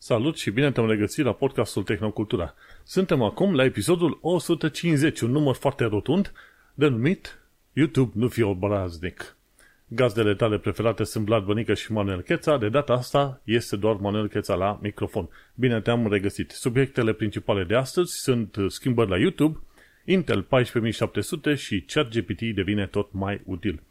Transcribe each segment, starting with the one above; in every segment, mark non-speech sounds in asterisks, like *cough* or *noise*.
Salut și bine te-am regăsit la podcastul Tehnocultura. Suntem acum la episodul 150, un număr foarte rotund, denumit YouTube nu fi obraznic. Gazdele tale preferate sunt Vlad Bănică și Manuel Cheța, de data asta este doar Manuel Cheța la microfon. Bine te-am regăsit. Subiectele principale de astăzi sunt schimbări la YouTube, Intel 14700 și ChatGPT devine tot mai util.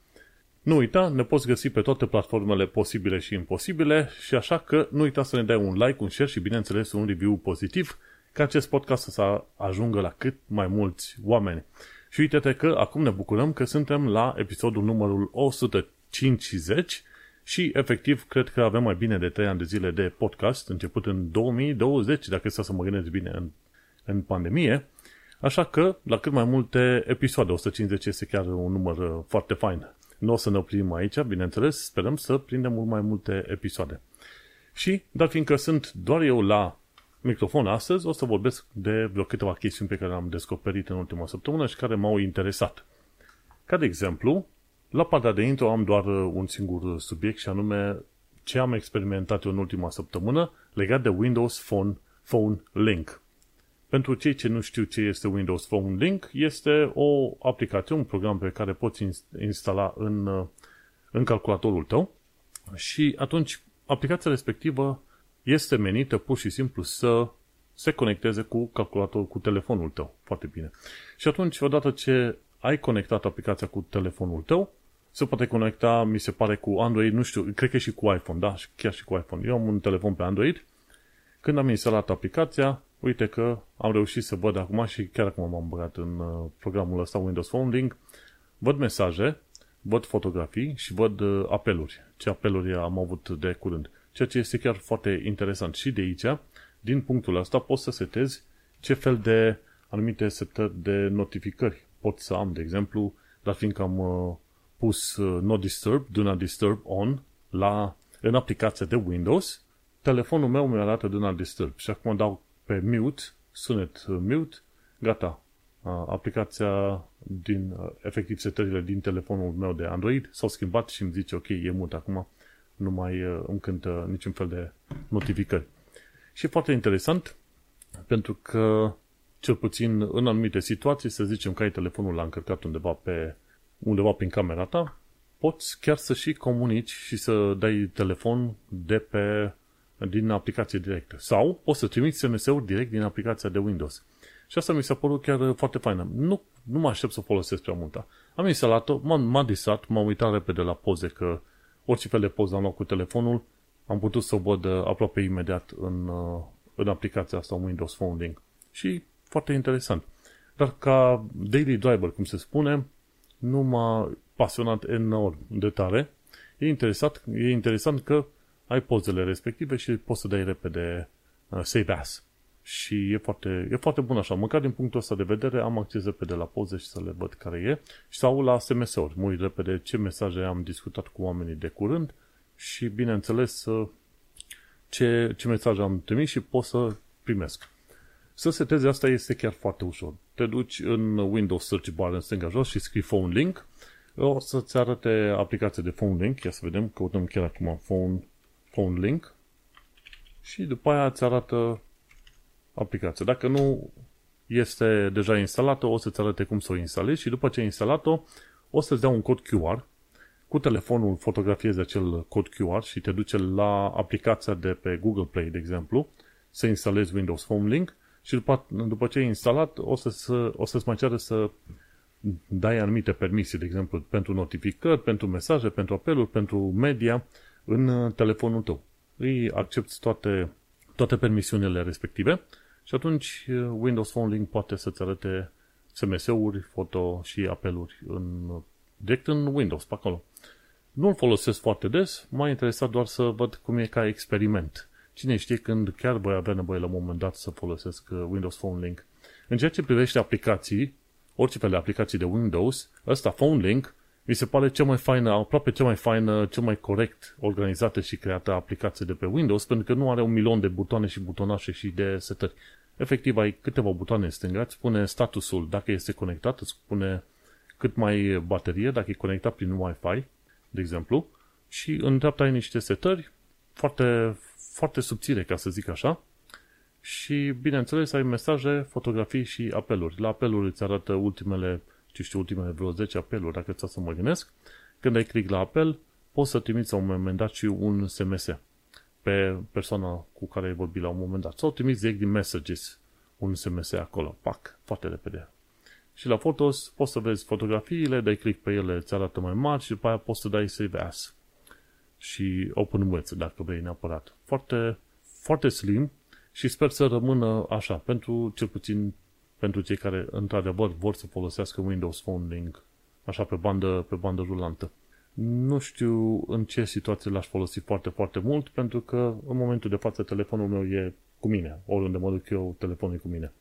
Nu uita, ne poți găsi pe toate platformele posibile și imposibile și așa că nu uita să ne dai un like, un share și bineînțeles un review pozitiv ca acest podcast să ajungă la cât mai mulți oameni. Și uite-te că acum ne bucurăm că suntem la episodul numărul 150 și efectiv cred că avem mai bine de 3 ani de zile de podcast început în 2020, dacă să mă gândesc bine în, în pandemie. Așa că la cât mai multe episoade, 150 este chiar un număr uh, foarte fain. Nu o să ne oprim aici, bineînțeles, sperăm să prindem mult mai multe episoade. Și, dar fiindcă sunt doar eu la microfon astăzi, o să vorbesc de vreo câteva chestiuni pe care le-am descoperit în ultima săptămână și care m-au interesat. Ca de exemplu, la partea de intro am doar un singur subiect și anume ce am experimentat eu în ultima săptămână legat de Windows Phone, Phone Link. Pentru cei ce nu știu ce este Windows Phone Link, este o aplicație, un program pe care poți instala în, în calculatorul tău și atunci aplicația respectivă este menită pur și simplu să se conecteze cu calculatorul, cu telefonul tău. Foarte bine. Și atunci, odată ce ai conectat aplicația cu telefonul tău, se poate conecta, mi se pare, cu Android, nu știu, cred că și cu iPhone, da, chiar și cu iPhone. Eu am un telefon pe Android. Când am instalat aplicația, uite că am reușit să văd acum și chiar acum m-am băgat în uh, programul ăsta Windows Phone Link, văd mesaje, văd fotografii și văd uh, apeluri. Ce apeluri am avut de curând. Ceea ce este chiar foarte interesant. Și de aici, din punctul ăsta, poți să setezi ce fel de anumite setări de notificări pot să am. De exemplu, dar fiindcă am uh, pus No Disturb, Do Not Disturb On la, în aplicația de Windows, telefonul meu mi arată Do Not Disturb. Și acum dau pe mute, sunet uh, mute, gata. Aplicația din, uh, efectiv setările din telefonul meu de Android s-au schimbat și îmi zice ok, e mut acum, nu mai uh, îmi cântă niciun fel de notificări. Și e foarte interesant pentru că cel puțin în anumite situații, să zicem că ai telefonul la încărcat undeva pe undeva prin camera ta, poți chiar să și comunici și să dai telefon de pe din aplicație directă. Sau o să trimiți SMS-uri direct din aplicația de Windows. Și asta mi s-a părut chiar foarte faină. Nu, nu mă aștept să folosesc prea mult. Am instalat-o, m-am, m-am disat, m-am uitat repede la poze, că orice fel de poză am luat cu telefonul, am putut să o văd uh, aproape imediat în, uh, în aplicația asta Windows Phone Link. Și foarte interesant. Dar ca daily driver, cum se spune, nu m-a pasionat enorm de tare. E interesant, e interesant că ai pozele respective și poți să dai repede uh, save as. Și e foarte, e foarte bun așa. Măcar din punctul ăsta de vedere am acces repede la poze și să le văd care e. Sau la SMS-uri. Mă uit repede ce mesaje am discutat cu oamenii de curând și, bineînțeles, ce, ce mesaj am trimis și pot să primesc. Să setezi asta este chiar foarte ușor. Te duci în Windows Search Bar în stânga jos și scrii Phone Link. O să-ți arate aplicația de Phone Link. Ia să vedem, căutăm chiar acum Phone Phone Link și după aia îți arată aplicația. Dacă nu este deja instalată, o să-ți arate cum să o instalezi și după ce ai instalat-o, o să-ți dea un cod QR. Cu telefonul fotografiezi acel cod QR și te duce la aplicația de pe Google Play, de exemplu, să instalezi Windows Phone Link și după, după ce ai instalat, o, să, să, o să-ți mai ceară să dai anumite permisii, de exemplu, pentru notificări, pentru mesaje, pentru apeluri, pentru media, în uh, telefonul tău. Îi accepti toate, toate permisiunile respective și atunci uh, Windows Phone Link poate să-ți arate SMS-uri, foto și apeluri în, direct în Windows, pe acolo. Nu-l folosesc foarte des, m-a interesat doar să văd cum e ca experiment. Cine știe când chiar voi avea nevoie la un moment dat să folosesc uh, Windows Phone Link. În ceea ce privește aplicații, orice fel de aplicații de Windows, ăsta Phone Link mi se pare cea mai faină, aproape cea mai faină, cel mai corect organizată și creată aplicație de pe Windows, pentru că nu are un milion de butoane și butonașe și de setări. Efectiv, ai câteva butoane în stânga, îți spune statusul dacă este conectat, îți spune cât mai baterie, dacă e conectat prin Wi-Fi, de exemplu, și în dreapta ai niște setări, foarte, foarte subțire, ca să zic așa. Și, bineînțeles, ai mesaje, fotografii și apeluri. La apeluri îți arată ultimele, ce știu, ultimele vreo 10 apeluri, dacă ți să mă gândesc. Când ai click la apel, poți să trimiți la un moment dat și un SMS pe persoana cu care ai vorbit la un moment dat. Sau trimiți direct din Messages un SMS acolo. Pac, foarte repede. Și la Photos poți să vezi fotografiile, dai click pe ele, îți arată mai mari și după aia poți să dai Save As. Și Open with, dacă vrei neapărat. Foarte, foarte slim și sper să rămână așa, pentru cel puțin pentru cei care într-adevăr vor să folosească Windows Phone Link așa pe bandă, pe bandă rulantă. Nu știu în ce situație l-aș folosi foarte, foarte mult, pentru că în momentul de față telefonul meu e cu mine. Oriunde mă duc eu, telefonul e cu mine.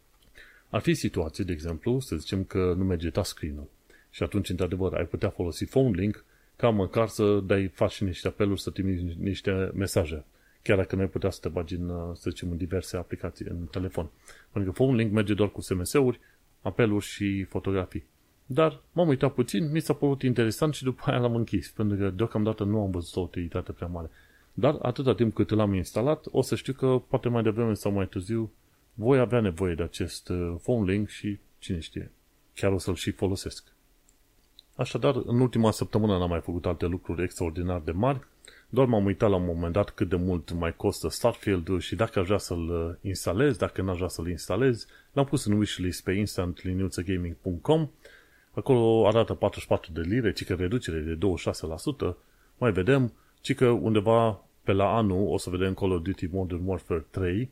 Ar fi situații, de exemplu, să zicem că nu merge touchscreen-ul. Și atunci, într-adevăr, ai putea folosi Phone Link ca măcar să dai, faci niște apeluri, să trimiți niște mesaje. Chiar dacă nu ai putea să te bagi în, să zicem, în diverse aplicații în telefon. Pentru că Phone Link merge doar cu SMS-uri, apeluri și fotografii. Dar m-am uitat puțin, mi s-a părut interesant și după aia l-am închis, pentru că deocamdată nu am văzut o utilitate prea mare. Dar atâta timp cât l-am instalat, o să știu că poate mai devreme sau mai târziu voi avea nevoie de acest uh, phone link și cine știe, chiar o să-l și folosesc. Așadar, în ultima săptămână n-am mai făcut alte lucruri extraordinar de mari, doar m-am uitat la un moment dat cât de mult mai costă Starfield-ul și dacă aș vrea să-l uh, instalez, dacă n-aș vrea să-l instalez, l-am pus în wishlist pe instantlinuțagaming.com Acolo arată 44 de lire, ci că reducere de 26%. Mai vedem, ci că undeva pe la anul o să vedem Call of Duty Modern Warfare 3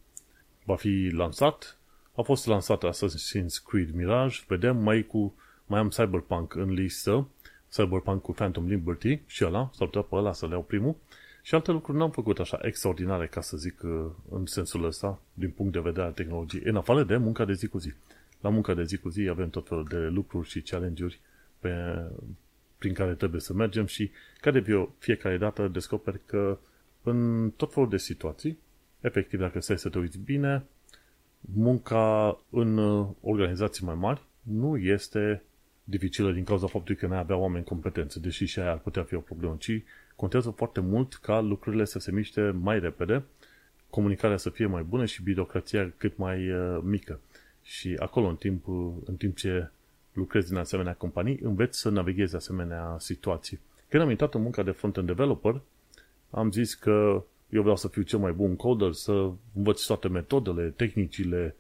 va fi lansat. A fost lansat Assassin's Creed Mirage, vedem, mai, cu, mai am Cyberpunk în listă, Cyberpunk cu Phantom Liberty și ăla, s-ar putea pe ăla să le iau primul. Și alte lucruri n-am făcut așa extraordinare, ca să zic, în sensul ăsta, din punct de vedere al tehnologiei, în afară de munca de zi cu zi la munca de zi cu zi avem tot felul de lucruri și challenge-uri pe, prin care trebuie să mergem și care de fiecare dată descoperi că în tot felul de situații, efectiv dacă stai să te uiți bine, munca în organizații mai mari nu este dificilă din cauza faptului că n-ai avea oameni competenți, deși și aia ar putea fi o problemă, ci contează foarte mult ca lucrurile să se miște mai repede, comunicarea să fie mai bună și birocrația cât mai uh, mică. Și acolo, în timp, în timp ce lucrezi în asemenea companii, înveți să navighezi asemenea situații. Când am intrat în munca de front-end developer, am zis că eu vreau să fiu cel mai bun coder, să învăț toate metodele, tehnicile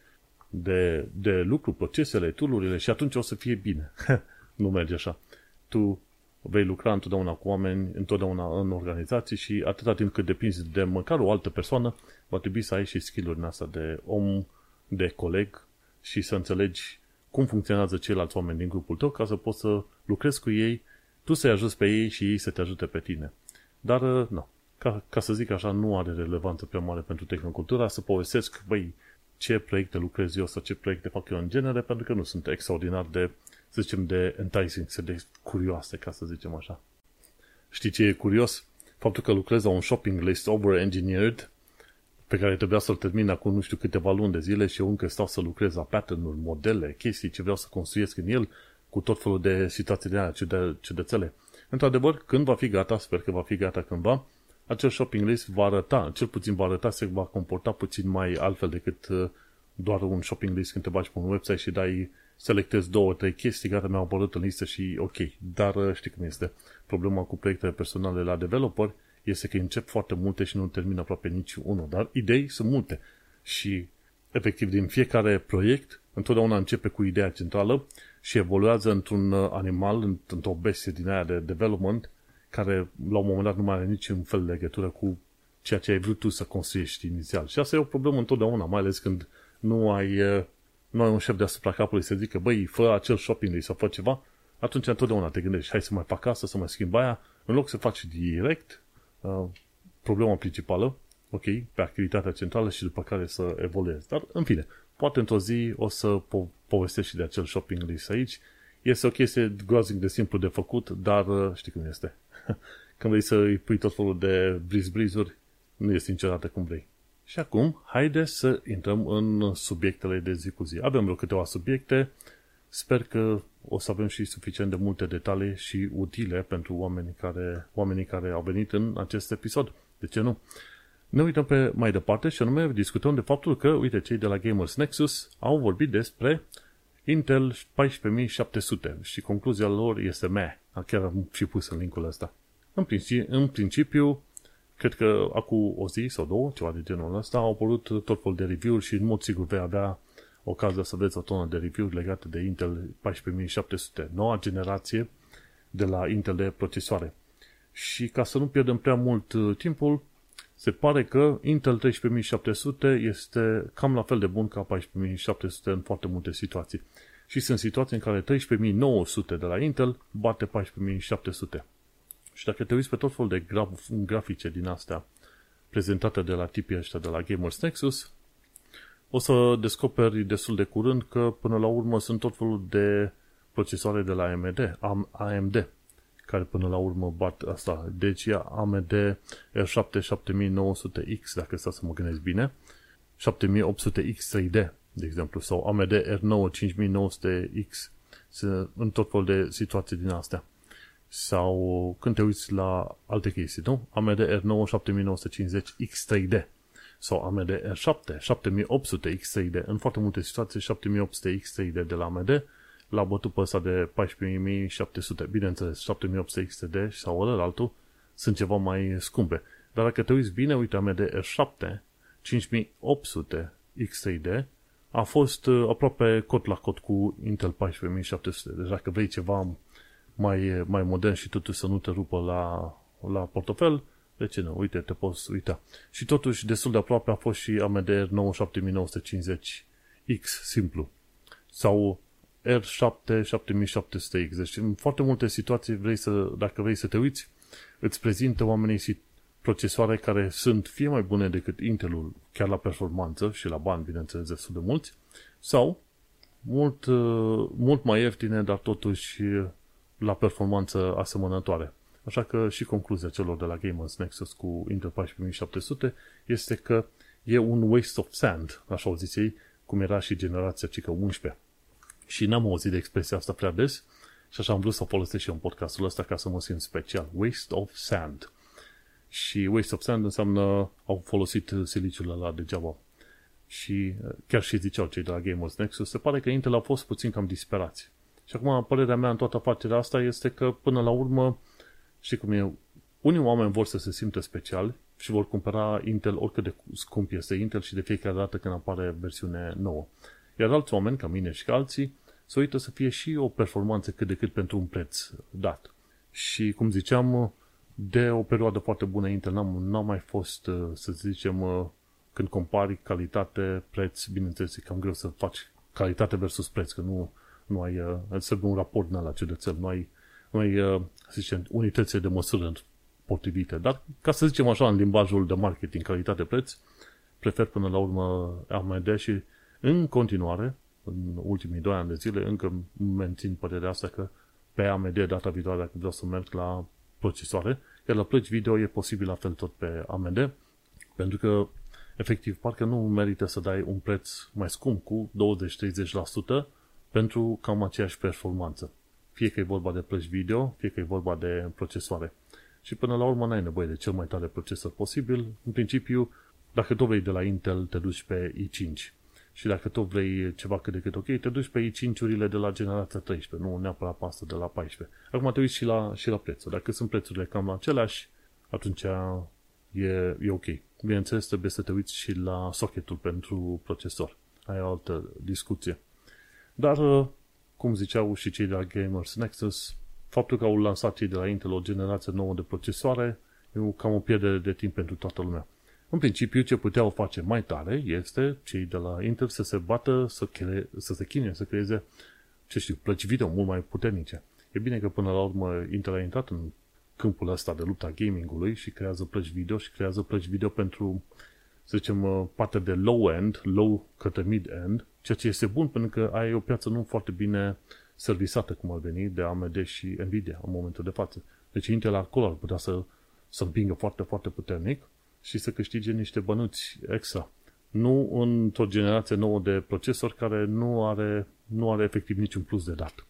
de, de lucru, procesele, tool și atunci o să fie bine. *laughs* nu merge așa. Tu vei lucra întotdeauna cu oameni, întotdeauna în organizații și atâta timp cât depinzi de măcar o altă persoană, va trebui să ai și skill-uri în asta de om, de coleg, și să înțelegi cum funcționează ceilalți oameni din grupul tău ca să poți să lucrezi cu ei, tu să-i ajuți pe ei și ei să te ajute pe tine. Dar, uh, nu, ca, ca să zic așa, nu are relevanță prea mare pentru tehnocultura să povestesc, băi, ce proiecte lucrez eu sau ce proiecte fac eu în genere, pentru că nu sunt extraordinar de, să zicem, de enticing, de curioase, ca să zicem așa. Știi ce e curios? Faptul că lucrez la un shopping list over-engineered pe care trebuia să-l termin acum nu știu câteva luni de zile și eu încă stau să lucrez la pattern modele, chestii ce vreau să construiesc în el, cu tot felul de situații de aia ciudățele. Într-adevăr, când va fi gata, sper că va fi gata cândva, acel shopping list va arăta, cel puțin va arăta, se va comporta puțin mai altfel decât uh, doar un shopping list când te bagi pe un website și dai, selectezi două, trei chestii, care mi-au apărut în listă și ok. Dar uh, știi cum este. Problema cu proiectele personale la developer este că încep foarte multe și nu termin aproape nici unul, dar idei sunt multe. Și, efectiv, din fiecare proiect, întotdeauna începe cu ideea centrală și evoluează într-un uh, animal, într-o bestie din aia de development, care la un moment dat nu mai are niciun fel de legătură cu ceea ce ai vrut tu să construiești inițial. Și asta e o problemă întotdeauna, mai ales când nu ai, uh, nu ai un șef deasupra capului să zică, băi, fă acel shopping sau fă ceva, atunci întotdeauna te gândești, hai să mai fac asta, să mai schimb aia, în loc să faci direct, Uh, problema principală, ok, pe activitatea centrală și după care să evoluezi. Dar, în fine, poate într-o zi o să po- povestesc și de acel shopping list aici. Este o chestie groaznic de simplu de făcut, dar uh, știi cum este. *laughs* Când vrei să îi pui tot felul de briz-brizuri, nu este niciodată cum vrei. Și acum, haide să intrăm în subiectele de zi cu zi. Avem vreo câteva subiecte, sper că o să avem și suficient de multe detalii și utile pentru oamenii care, oamenii care au venit în acest episod. De ce nu? Ne uităm pe mai departe și anume discutăm de faptul că, uite, cei de la Gamers Nexus au vorbit despre Intel 14700 și concluzia lor este meh. Chiar am și pus în linkul ăsta. În principiu, în principiu cred că acum o zi sau două, ceva de genul ăsta, au apărut tot felul de review-uri și în mod sigur vei avea ocazia să vezi o tonă de review-uri legate de Intel 14700, noua generație de la Intel de procesoare. Și ca să nu pierdem prea mult uh, timpul, se pare că Intel 13700 este cam la fel de bun ca 14700 în foarte multe situații. Și sunt situații în care 13900 de la Intel bate 14700. Și dacă te uiți pe tot felul de graf- grafice din astea prezentate de la tipii ăștia de la Gamers Nexus, o să descoperi destul de curând că până la urmă sunt tot felul de procesoare de la AMD, AMD care până la urmă bat asta. Deci e AMD R7 7900X, dacă stau să mă gândesc bine, 7800X3D, de exemplu, sau AMD R9 5900X, în tot felul de situații din astea. Sau când te uiți la alte chestii, nu? AMD R9 7950 X3D sau AMD R7 7800 X3D. În foarte multe situații 7800 X3D de la AMD l-a bătut pe ăsta de 14.700. Bineînțeles, 7800 XTD sau altul sunt ceva mai scumpe. Dar dacă te uiți bine, uite, AMD R7 5800 X3D a fost uh, aproape cot la cot cu Intel 14700. Deci dacă vrei ceva mai, mai modern și totuși să nu te rupă la, la portofel, de ce nu? Uite, te poți uita. Și totuși, destul de aproape a fost și AMD 97950X simplu. Sau R7 7700X. Deci în foarte multe situații vrei să, dacă vrei să te uiți, îți prezintă oamenii procesoare care sunt fie mai bune decât Intelul, chiar la performanță și la bani, bineînțeles, destul de mulți, sau mult, uh, mult mai ieftine, dar totuși la performanță asemănătoare. Așa că și concluzia celor de la Gamers Nexus cu Intel 14700 este că e un waste of sand, așa au zis ei, cum era și generația cică 11. Și n-am auzit de expresia asta prea des și așa am vrut să o folosesc și în podcastul ăsta ca să mă simt special. Waste of sand. Și waste of sand înseamnă au folosit siliciul ăla degeaba. Și chiar și ziceau cei de la Gamers Nexus, se pare că Intel au fost puțin cam disperați. Și acum părerea mea în toată afacerea asta este că până la urmă, știi cum e, unii oameni vor să se simtă special și vor cumpăra Intel oricât de scump este Intel și de fiecare dată când apare versiune nouă. Iar alți oameni, ca mine și ca alții, se uită să fie și o performanță cât de cât pentru un preț dat. Și, cum ziceam, de o perioadă foarte bună Intel n-am, n-am mai fost, să zicem, când compari calitate, preț, bineînțeles, e cam greu să faci calitate versus preț, că nu, nu ai, să un raport din la ciudățel, nu ai, nu ai, să zicem, unitățile de măsură potrivite. Dar, ca să zicem așa, în limbajul de marketing, calitate-preț, prefer până la urmă AMD și în continuare, în ultimii doi ani de zile, încă mențin părerea asta că pe AMD data viitoare dacă vreau să merg la procesoare, iar la plăci video e posibil la fel tot pe AMD, pentru că efectiv parcă nu merită să dai un preț mai scump cu 20-30% pentru cam aceeași performanță. Fie că e vorba de plăci video, fie că e vorba de procesoare. Și până la urmă n-ai nevoie de cel mai tare procesor posibil. În principiu, dacă tu vrei de la Intel, te duci pe i5 și dacă tot vrei ceva cât de cât ok, te duci pe i5-urile de la generația 13, nu neapărat pe asta de la 14. Acum te uiți și la, și la prețuri. Dacă sunt prețurile cam la aceleași, atunci e, e ok. Bineînțeles, trebuie să te uiți și la socketul pentru procesor. Ai o altă discuție. Dar, cum ziceau și cei de la Gamers Nexus, faptul că au lansat cei de la Intel o generație nouă de procesoare e cam o pierdere de timp pentru toată lumea. În principiu, ce puteau face mai tare este cei de la Intel să se bată, să, cre- să se chinuie, să creeze, ce știu, plăci video mult mai puternice. E bine că până la urmă Intel a intrat în câmpul ăsta de lupta gamingului și creează plăci video și creează plăci video pentru, să zicem, uh, partea de low-end, low către mid-end, ceea ce este bun pentru că ai o piață nu foarte bine servisată, cum ar veni, de AMD și Nvidia în momentul de față. Deci Intel acolo ar putea să, să împingă foarte, foarte puternic și să câștige niște bănuți extra. Nu într-o generație nouă de procesor care nu are, nu are efectiv niciun plus de dat.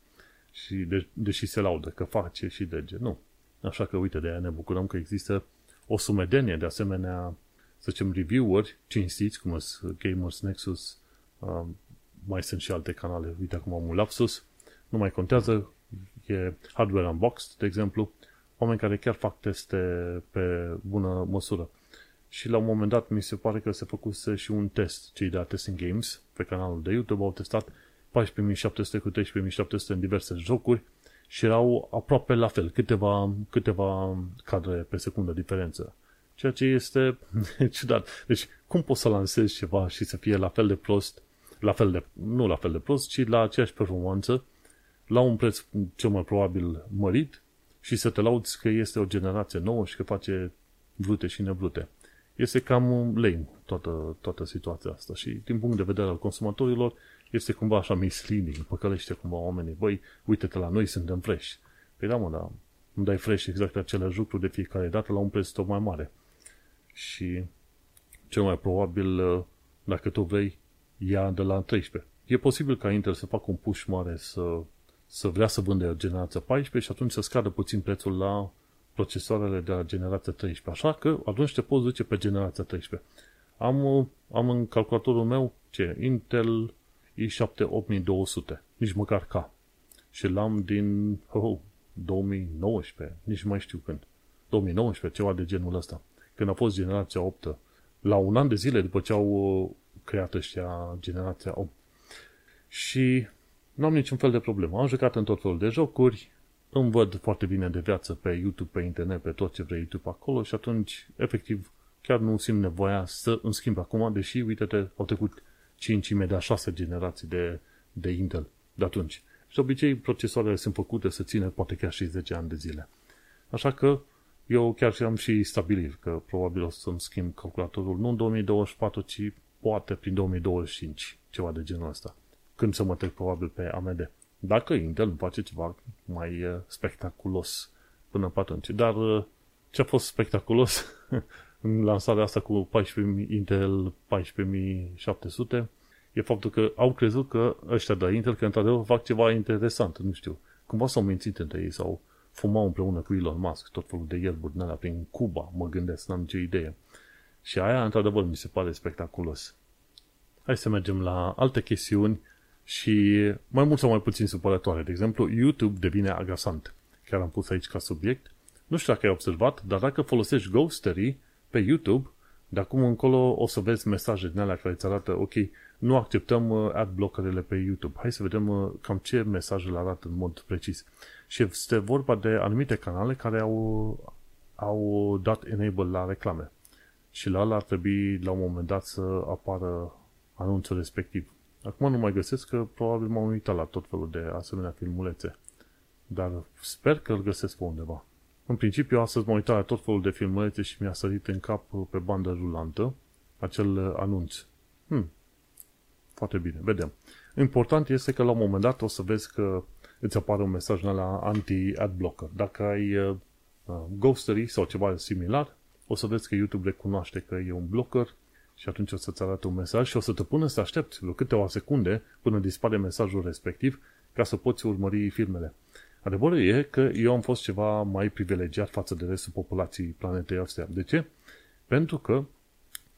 Și de, deși se laudă că face și dege. Nu. Așa că, uite, de aia ne bucurăm că există o sumedenie de asemenea, să zicem, review-uri cinstiți, cum sunt Gamers Nexus, uh, mai sunt și alte canale, uite acum am un lapsus, nu mai contează, e Hardware Unboxed, de exemplu, oameni care chiar fac teste pe bună măsură. Și la un moment dat mi se pare că se făcuse și un test, cei de la Testing Games, pe canalul de YouTube, au testat 14700 cu 13700 în diverse jocuri și erau aproape la fel, câteva, câteva cadre pe secundă diferență. Ceea ce este *laughs* ciudat. Deci, cum poți să lansezi ceva și să fie la fel de prost, la fel de, nu la fel de prost, ci la aceeași performanță, la un preț cel mai probabil mărit și să te lauți că este o generație nouă și că face vrute și nevrute. Este cam lame toată, toată situația asta și din punct de vedere al consumatorilor este cumva așa misleading, păcălește cumva oamenii. Băi, uite-te la noi, suntem fresh. Păi da, mă, da, îmi dai fresh exact aceleași lucruri de fiecare dată la un preț tot mai mare. Și cel mai probabil, dacă tu vrei, ia de la 13. E posibil ca Intel să facă un push mare să, să vrea să vândă generația 14 și atunci să scadă puțin prețul la procesoarele de la generația 13. Așa că atunci te poți duce pe generația 13. Am, am în calculatorul meu ce? Intel i7 8200, nici măcar K. Și l-am din oh, 2019, nici mai știu când. 2019, ceva de genul ăsta. Când a fost generația 8 la un an de zile după ce au uh, creat ăștia generația 8. Și nu am niciun fel de problemă. Am jucat în tot felul de jocuri, îmi văd foarte bine de viață pe YouTube, pe internet, pe tot ce vrei YouTube acolo și atunci, efectiv, chiar nu simt nevoia să îmi schimb acum, deși, uite-te, au trecut 5, imediat 6 generații de, de Intel de atunci. Și de obicei procesoarele sunt făcute să țină poate chiar și 10 ani de zile. Așa că eu chiar și am și stabilit că probabil o să-mi schimb calculatorul nu în 2024, ci poate prin 2025, ceva de genul ăsta. Când să mă trec probabil pe AMD. Dacă Intel îmi face ceva mai uh, spectaculos până pe atunci. Dar uh, ce a fost spectaculos *laughs* în lansarea asta cu 14, Intel 14700 e faptul că au crezut că ăștia de Intel că într-adevăr fac ceva interesant, nu știu. Cumva s-au mințit între ei sau fumau împreună cu Elon Musk tot felul de ierburi din alea prin Cuba, mă gândesc, n-am nicio idee. Și aia, într-adevăr, mi se pare spectaculos. Hai să mergem la alte chestiuni și mai mult sau mai puțin supărătoare. De exemplu, YouTube devine agasant. Chiar am pus aici ca subiect. Nu știu dacă ai observat, dar dacă folosești Ghostery pe YouTube, de acum încolo o să vezi mesaje din alea care îți arată, ok, nu acceptăm uh, ad blockerele pe YouTube. Hai să vedem uh, cam ce mesaje le arată în mod precis. Și este vorba de anumite canale care au, au dat enable la reclame. Și la ala ar trebui la un moment dat să apară anunțul respectiv. Acum nu mai găsesc că probabil m-am uitat la tot felul de asemenea filmulețe. Dar sper că îl găsesc pe undeva. În principiu, astăzi m-am uitat la tot felul de filmulețe și mi-a sărit în cap pe bandă rulantă acel uh, anunț. Hmm. Foarte bine, vedem. Important este că la un moment dat o să vezi că îți apare un mesaj la anti-ad blocker. Dacă ai uh, uh, ghostery sau ceva similar, o să vezi că YouTube recunoaște că e un blocker și atunci o să-ți arate un mesaj și o să te pună să aștepți vreo câteva secunde până dispare mesajul respectiv ca să poți urmări filmele. Adevărul e că eu am fost ceva mai privilegiat față de restul populației planetei astea. De ce? Pentru că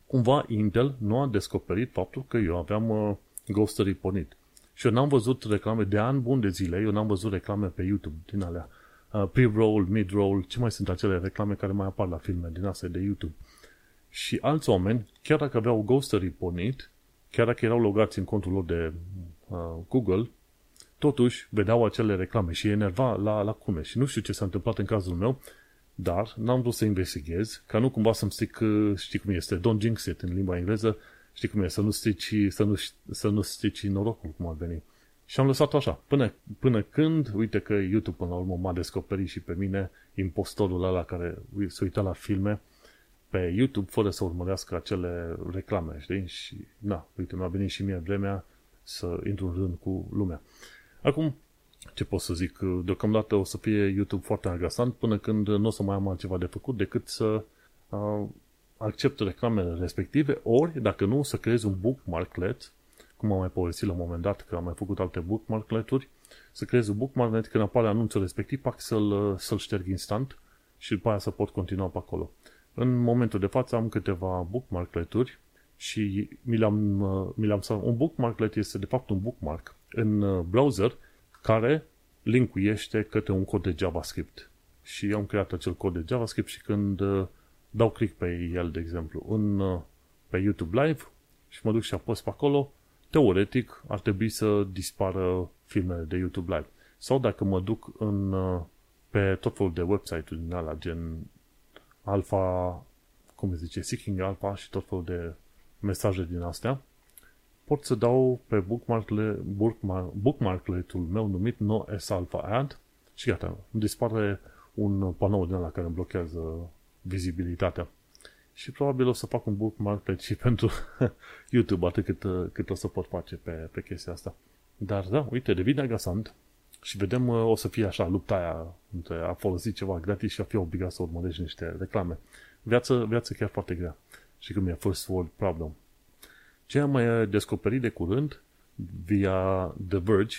cumva Intel nu a descoperit faptul că eu aveam uh, Ghostery pornit. Și eu n-am văzut reclame de ani bun de zile, eu n-am văzut reclame pe YouTube din alea. Uh, pre-roll, mid-roll, ce mai sunt acele reclame care mai apar la filme din astea de YouTube. Și alți oameni, chiar dacă aveau Ghostery pornit, chiar dacă erau logați în contul lor de uh, Google, totuși vedeau acele reclame și enerva la, la cume. Și nu știu ce s-a întâmplat în cazul meu, dar n-am vrut să investighez, ca nu cumva să-mi stric, uh, știi cum este, don't jinx it în limba engleză, știi cum e, să nu strici, să nu, să nu strici norocul, cum ar veni. Și am lăsat așa, până, până când, uite că YouTube până la urmă m-a descoperit și pe mine, impostorul ăla care se uita la filme pe YouTube fără să urmărească acele reclame, știi? Și, na, uite, mi-a venit și mie vremea să intru în rând cu lumea. Acum, ce pot să zic, deocamdată o să fie YouTube foarte agasant până când nu o să mai am altceva de făcut decât să uh, accept reclamele respective, ori, dacă nu, să creez un bookmarklet, cum am mai povestit la un moment dat, că am mai făcut alte bookmarkleturi, să creez un bookmarklet, când apare anunțul respectiv, pac să-l, să-l șterg instant și după aia să pot continua pe acolo. În momentul de față am câteva bookmarkleturi și mi le-am, mi le-am un bookmarklet este de fapt un bookmark în uh, browser care linkuiește către un cod de JavaScript. Și am creat acel cod de JavaScript și când uh, dau click pe el, de exemplu, în, uh, pe YouTube Live și mă duc și apăs pe acolo, teoretic ar trebui să dispară filmele de YouTube Live. Sau dacă mă duc în, pe tot felul de website-uri din ala, gen Alpha, cum se zice, Seeking Alpha și tot felul de mesaje din astea, pot să dau pe bookmark-le, bookmark, bookmarkletul meu numit no s alpha ad și gata, îmi dispare un panou din la care îmi blochează vizibilitatea. Și probabil o să fac un bookmarklet și *laughs* pentru YouTube, atât cât, cât o să pot face pe, pe chestia asta. Dar da, uite, devine agasant și vedem, o să fie așa, lupta aia între a folosi ceva gratis și a fi obligat să urmărești niște reclame. Viață, viață chiar foarte grea. Și cum e first world problem. Ce am mai descoperit de curând via The Verge,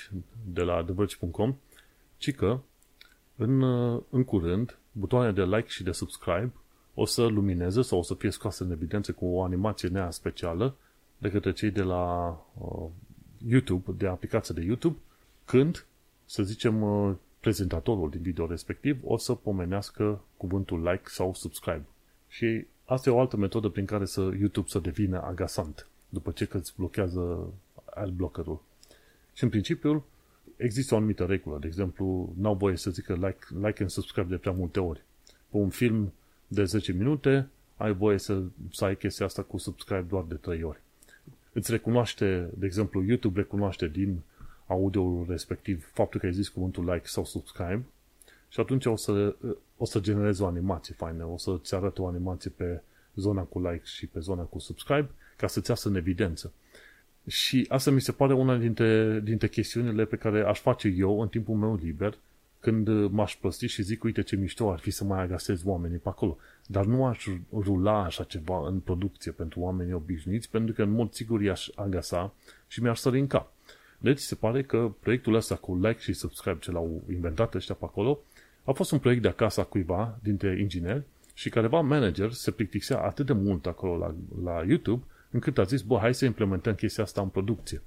de la TheVerge.com, ci că în, în curând butoanele de like și de subscribe o să lumineze sau o să fie scoase în evidență cu o animație nea specială de către cei de la uh, YouTube, de aplicație de YouTube, când, să zicem, uh, prezentatorul din video respectiv o să pomenească cuvântul like sau subscribe. Și asta e o altă metodă prin care să YouTube să devină agasant după ce că îți blochează adblockerul. Și în principiu există o anumită regulă. De exemplu, n-au voie să zică like, like and subscribe de prea multe ori. Pe un film de 10 minute ai voie să, să ai chestia asta cu subscribe doar de 3 ori. Îți recunoaște, de exemplu, YouTube recunoaște din audio respectiv faptul că ai zis cuvântul like sau subscribe și atunci o să, o să generezi o animație faină, o să-ți arate o animație pe zona cu like și pe zona cu subscribe ca să-ți iasă în evidență. Și asta mi se pare una dintre, dintre chestiunile pe care aș face eu în timpul meu liber când m-aș prosti și zic, uite ce mișto ar fi să mai agasez oamenii pe acolo. Dar nu aș rula așa ceva în producție pentru oamenii obișnuiți, pentru că în mod sigur i-aș agasa și mi-aș sări în cap. Deci se pare că proiectul ăsta cu like și subscribe ce l-au inventat ăștia pe acolo a fost un proiect de acasă a cuiva dintre ingineri și careva manager se plictisea atât de mult acolo la, la YouTube încât a zis, bă, hai să implementăm chestia asta în producție.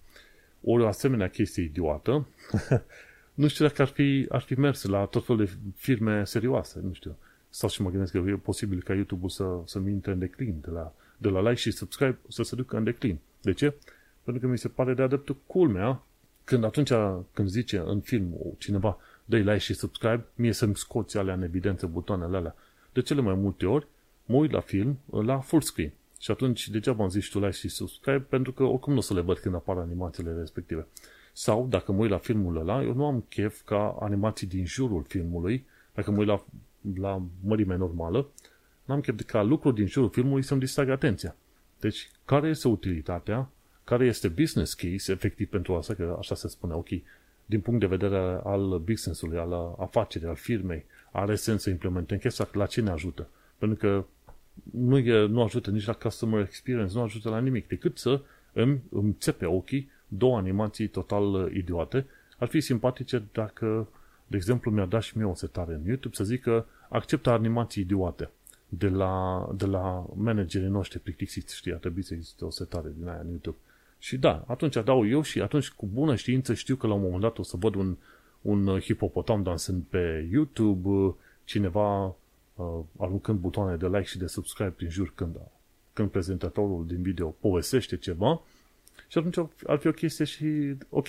O asemenea chestie idiotă, *laughs* nu știu dacă ar fi, ar fi mers la tot felul de firme serioase, nu știu. Sau și mă gândesc că e posibil ca YouTube-ul să, să intre în declin, de la, de la like și subscribe să se ducă în declin. De ce? Pentru că mi se pare de adeptul culmea când atunci când zice în film cineva dă like și subscribe, mie să-mi scoți alea în evidență butoanele alea. De cele mai multe ori mă uit la film la full screen. Și atunci degeaba am zis tu like și subscribe, pentru că oricum nu o să le văd când apar animațiile respective. Sau, dacă mă uit la filmul ăla, eu nu am chef ca animații din jurul filmului, dacă mă uit la, la mărime normală, n-am chef de ca lucruri din jurul filmului să-mi distragă atenția. Deci, care este utilitatea? Care este business case, efectiv, pentru asta, că așa se spune, ok, din punct de vedere al business-ului, al afacerii, al firmei, are sens să implementăm chestia, la ce ne ajută? Pentru că nu, e, nu ajută nici la customer experience, nu ajută la nimic, decât să îmi, îmi țepe ochii două animații total uh, idiote. Ar fi simpatice dacă, de exemplu, mi-ar da și mie o setare în YouTube să zic că acceptă animații idiote de la, de la managerii noștri plictisiți, știi, ar trebui să existe o setare din aia în YouTube. Și da, atunci dau eu și atunci cu bună știință știu că la un moment dat o să văd un, un hipopotam dansând pe YouTube, uh, cineva uh, aruncând butoane de like și de subscribe prin jur când, când prezentatorul din video povestește ceva și atunci ar fi o chestie și ok.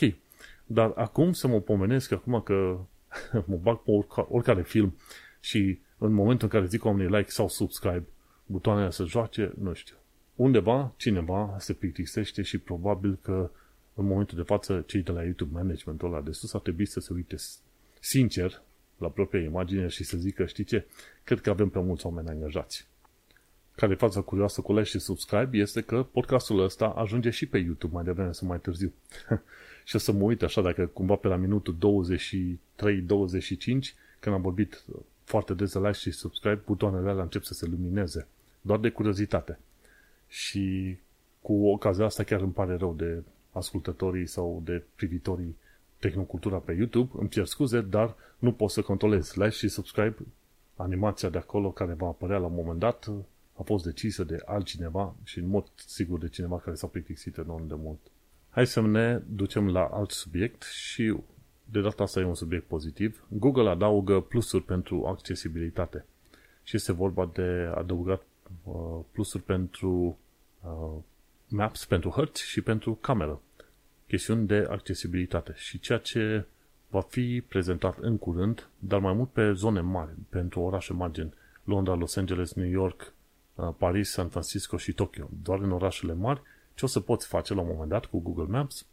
Dar acum să mă pomenesc acum că *laughs* mă bag pe oricare, oricare film și în momentul în care zic oamenii like sau subscribe, butoanele să joace, nu știu. Undeva, cineva se plictisește și probabil că în momentul de față cei de la YouTube Management ăla de sus ar trebui să se uite sincer la propria imagine și să zică, știi ce, cred că avem prea mulți oameni angajați. Care fața curioasă cu like și subscribe este că podcastul ăsta ajunge și pe YouTube mai devreme sau mai târziu. *laughs* și o să mă uit așa, dacă cumva pe la minutul 23-25, când am vorbit foarte des de like și subscribe, butoanele alea încep să se lumineze. Doar de curiozitate. Și cu ocazia asta chiar îmi pare rău de ascultătorii sau de privitorii Tehnocultura pe YouTube, îmi cer scuze, dar nu pot să controlez like și subscribe animația de acolo care va apărea la un moment dat a fost decisă de altcineva și în mod sigur de cineva care s-a plictisit enorm de mult. Hai să ne ducem la alt subiect și de data asta e un subiect pozitiv. Google adaugă plusuri pentru accesibilitate și este vorba de adăugat uh, plusuri pentru uh, Maps, pentru hărți și pentru cameră. Chestiuni de accesibilitate și ceea ce va fi prezentat în curând, dar mai mult pe zone mari, pentru orașe mari, gen Londra, Los Angeles, New York, uh, Paris, San Francisco și Tokyo. Doar în orașele mari, ce o să poți face la un moment dat cu Google Maps,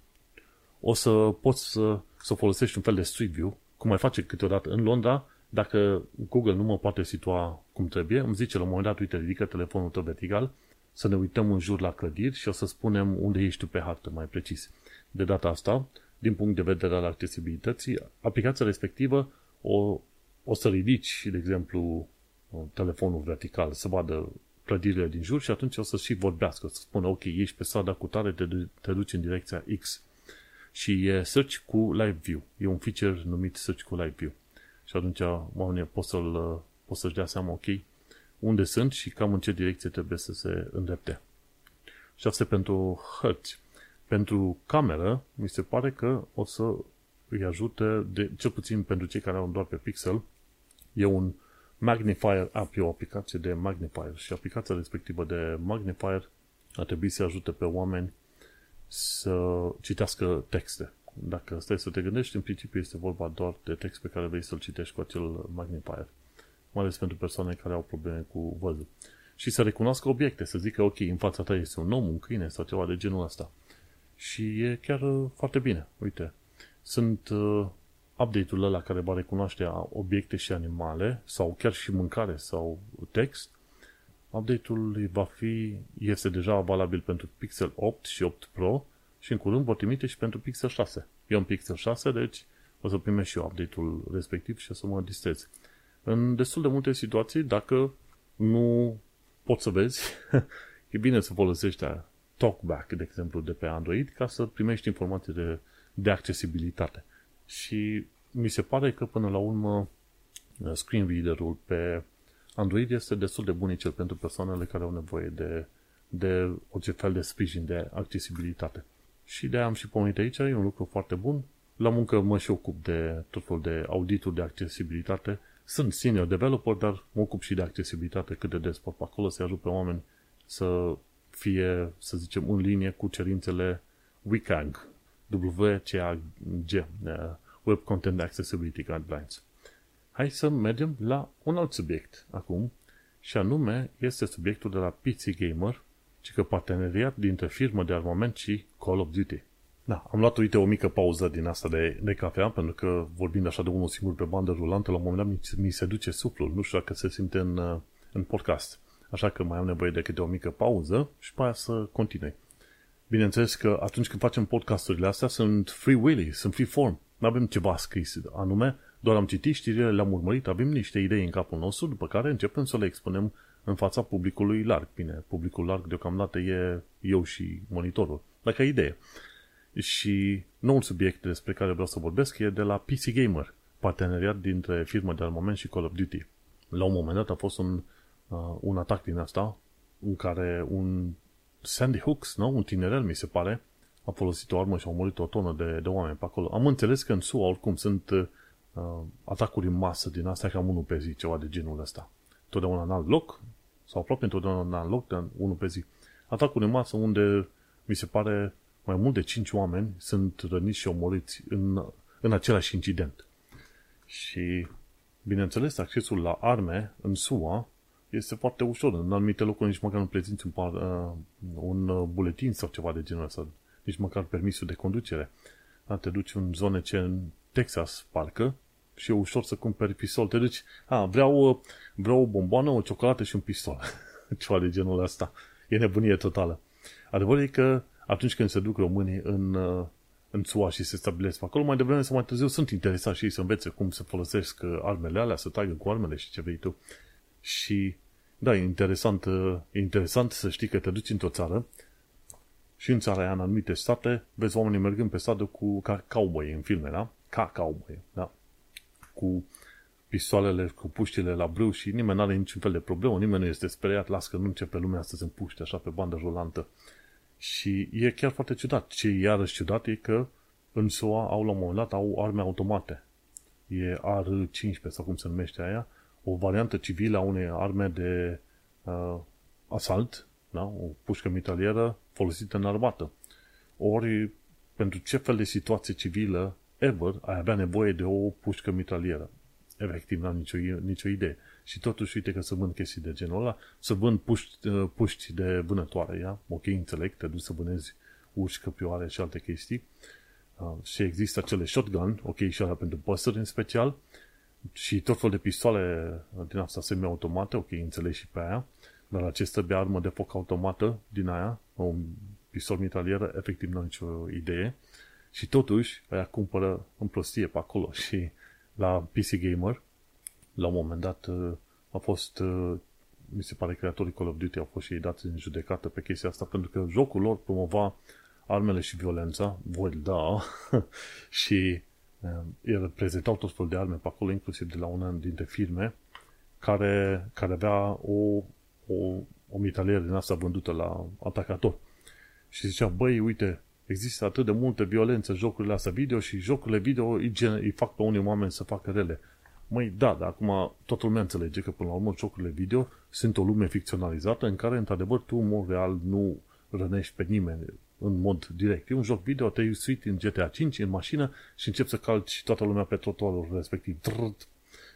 o să poți să, să folosești un fel de Street View, cum mai face câteodată în Londra, dacă Google nu mă poate situa cum trebuie, îmi zice la un moment dat, uite, ridică telefonul tău vertical, să ne uităm în jur la clădiri și o să spunem unde ești tu pe hartă, mai precis. De data asta, din punct de vedere al accesibilității, aplicația respectivă o, o să ridici, de exemplu, telefonul vertical, să vadă clădirile din jur și atunci o să și vorbească, o să spună, ok, ești pe strada cu tare, te, te duci în direcția X. Și e Search cu Live View. E un feature numit Search cu Live View. Și atunci oamenii pot, să-l, pot să-și dea seama, ok, unde sunt și cam în ce direcție trebuie să se îndrepte. Și asta pentru hărți. Pentru cameră, mi se pare că o să îi ajute, de, cel puțin pentru cei care au doar pe Pixel, e un Magnifier app, e o aplicație de magnifier și aplicația respectivă de magnifier ar trebui să ajute pe oameni să citească texte. Dacă stai să te gândești, în principiu este vorba doar de text pe care vrei să-l citești cu acel magnifier. Mai ales pentru persoane care au probleme cu văzul. Și să recunoască obiecte, să zică, ok, în fața ta este un om, un câine sau ceva de genul ăsta. Și e chiar uh, foarte bine. Uite, sunt uh, update-ul ăla care va recunoaște obiecte și animale sau chiar și mâncare sau text, update-ul va fi, este deja valabil pentru Pixel 8 și 8 Pro și în curând vor trimite și pentru Pixel 6. Eu am Pixel 6, deci o să primești și eu update-ul respectiv și o să mă distrez. În destul de multe situații, dacă nu poți să vezi, *laughs* e bine să folosești TalkBack, de exemplu, de pe Android, ca să primești informații de, de accesibilitate. Și mi se pare că până la urmă screen reader-ul pe Android este destul de bunicel pentru persoanele care au nevoie de, de orice fel de sprijin, de accesibilitate. Și de am și pomenit aici, e un lucru foarte bun. La muncă mă și ocup de tot felul de audituri de accesibilitate. Sunt senior developer, dar mă ocup și de accesibilitate cât de des pot pe acolo să ajut pe oameni să fie, să zicem, în linie cu cerințele WCAG, WCAG, Web Content Accessibility Guidelines. Hai să mergem la un alt subiect acum, și anume este subiectul de la PC Gamer, ci că parteneriat dintre firmă de armament și Call of Duty. Da, am luat, uite, o mică pauză din asta de, de cafea, pentru că vorbind așa de unul singur pe bandă rulantă, la un moment dat mi, mi se duce suflul. Nu știu dacă se simte în, în podcast. Așa că mai am nevoie de câte o mică pauză și pe aia să continui. Bineînțeles că atunci când facem podcasturile astea sunt free willy, sunt free form. Nu avem ceva scris anume, doar am citit știrile, le-am urmărit, avem niște idei în capul nostru, după care începem să le expunem în fața publicului larg. Bine, publicul larg deocamdată e eu și monitorul. Dacă idee. Și noul subiect despre care vreau să vorbesc e de la PC Gamer, parteneriat dintre firma de armament și Call of Duty. La un moment dat a fost un, uh, un atac din asta, în care un Sandy Hooks, nu? un tinerel mi se pare, a folosit o armă și a omorât o tonă de, de oameni pe acolo. Am înțeles că în SUA oricum sunt uh, atacuri în masă din astea cam unul pe zi, ceva de genul ăsta. Totdeauna în alt loc, sau aproape întotdeauna în alt loc, dar unul pe zi. Atacuri în masă unde mi se pare mai mult de 5 oameni sunt răniți și omoriți în, în același incident. Și, bineînțeles, accesul la arme în SUA este foarte ușor. În anumite locuri nici măcar nu prezinți un, par, uh, un buletin sau ceva de genul ăsta nici măcar permisul de conducere. Da, te duci în zone ce în Texas, parcă, și e ușor să cumperi pistol. Te duci, a, vreau, vreau o bomboană, o ciocolată și un pistol. *laughs* Ceva de genul ăsta. E nebunie totală. Adevărul e că atunci când se duc românii în, în SUA și se stabilesc acolo, mai devreme sau mai târziu sunt interesați și ei să învețe cum se folosesc armele alea, să tragă cu armele și ce vrei tu. Și da, e interesant, e interesant să știi că te duci într-o țară și în țara aia, în anumite state, vezi oamenii mergând pe stradă cu ca cowboy în filme, da? Ca cowboy, da? Cu pistoalele cu puștile la brâu și nimeni nu are niciun fel de problemă, nimeni nu este speriat, las că nu începe lumea să se împuște așa pe bandă rulantă. Și e chiar foarte ciudat. Ce e iarăși ciudat e că în SUA au la un moment dat au arme automate. E R15 sau cum se numește aia, o variantă civilă a unei arme de uh, asalt, da? o pușcă mitralieră folosită în armată. Ori, pentru ce fel de situație civilă ever ai avea nevoie de o pușcă mitralieră? Efectiv, n-am nicio, nicio idee. Și totuși, uite că să vând chestii de genul ăla, să vând puști, uh, puști de vânătoare, ia? Ok, înțeleg, te duci să vânezi urși, căpioare și alte chestii. Uh, și există acele shotgun, ok, și alea pentru păsări în special, și tot fel de pistoale din asta semi-automate, ok, înțeleg și pe aia, dar acesta de armă de foc automată din aia, o pistol mitralieră, efectiv nu am nicio idee. Și totuși, aia cumpără în prostie pe acolo *laughs* și la PC Gamer, la un moment dat uh, a fost, uh, mi se pare creatorii Call of Duty au fost și ei dați în judecată pe chestia asta, pentru că jocul lor promova armele și violența, voi da, *laughs* și uh, el prezentau tot felul de arme pe acolo, inclusiv de la una dintre firme, care, care avea o, o, o mitralieră din asta vândută la atacator. Și zicea, băi, uite, există atât de multă violență în jocurile astea video și jocurile video îi, îi fac pe unii oameni să facă rele. Măi, da, dar acum toată lumea înțelege că până la urmă jocurile video sunt o lume ficționalizată în care, într-adevăr, tu, în mod real, nu rănești pe nimeni în mod direct. E un joc video, te-ai suit în GTA 5 în mașină și începi să calci toată lumea pe trotuarul respectiv.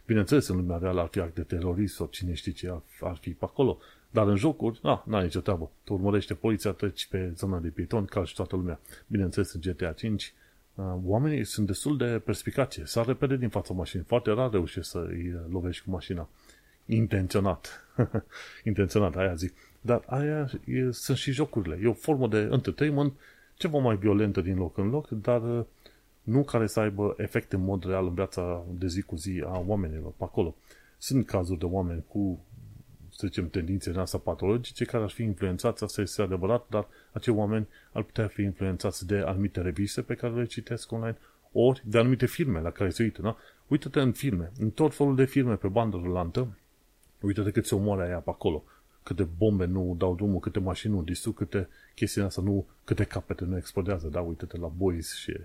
Bineînțeles, în lumea reală ar fi act de terorism sau cine știe ce ar, ar fi pe acolo. Dar în jocuri, ah, n-ai nicio treabă. Tu urmărește poliția, treci pe zona de pieton, calci toată lumea. Bineînțeles, în GTA 5, uh, oamenii sunt destul de perspicace. S-ar repede din fața mașinii. Foarte rar reușește să îi lovești cu mașina. Intenționat. *laughs* Intenționat, aia zic. Dar aia e, sunt și jocurile. E o formă de entertainment ceva mai violentă din loc în loc, dar uh, nu care să aibă efect în mod real în viața de zi cu zi a oamenilor pe acolo. Sunt cazuri de oameni cu să zicem, tendințe în asta patologice care ar fi influențați, asta este adevărat, dar acei oameni ar putea fi influențați de anumite reviste pe care le citesc online, ori de anumite filme la care se uită, da? Uită-te în filme, în tot felul de filme pe bandă rulantă, uită-te cât se omoară aia pe acolo, câte bombe nu dau drumul, câte mașini nu distrug, câte chestii asta nu, câte capete nu explodează, da? Uită-te la Boys și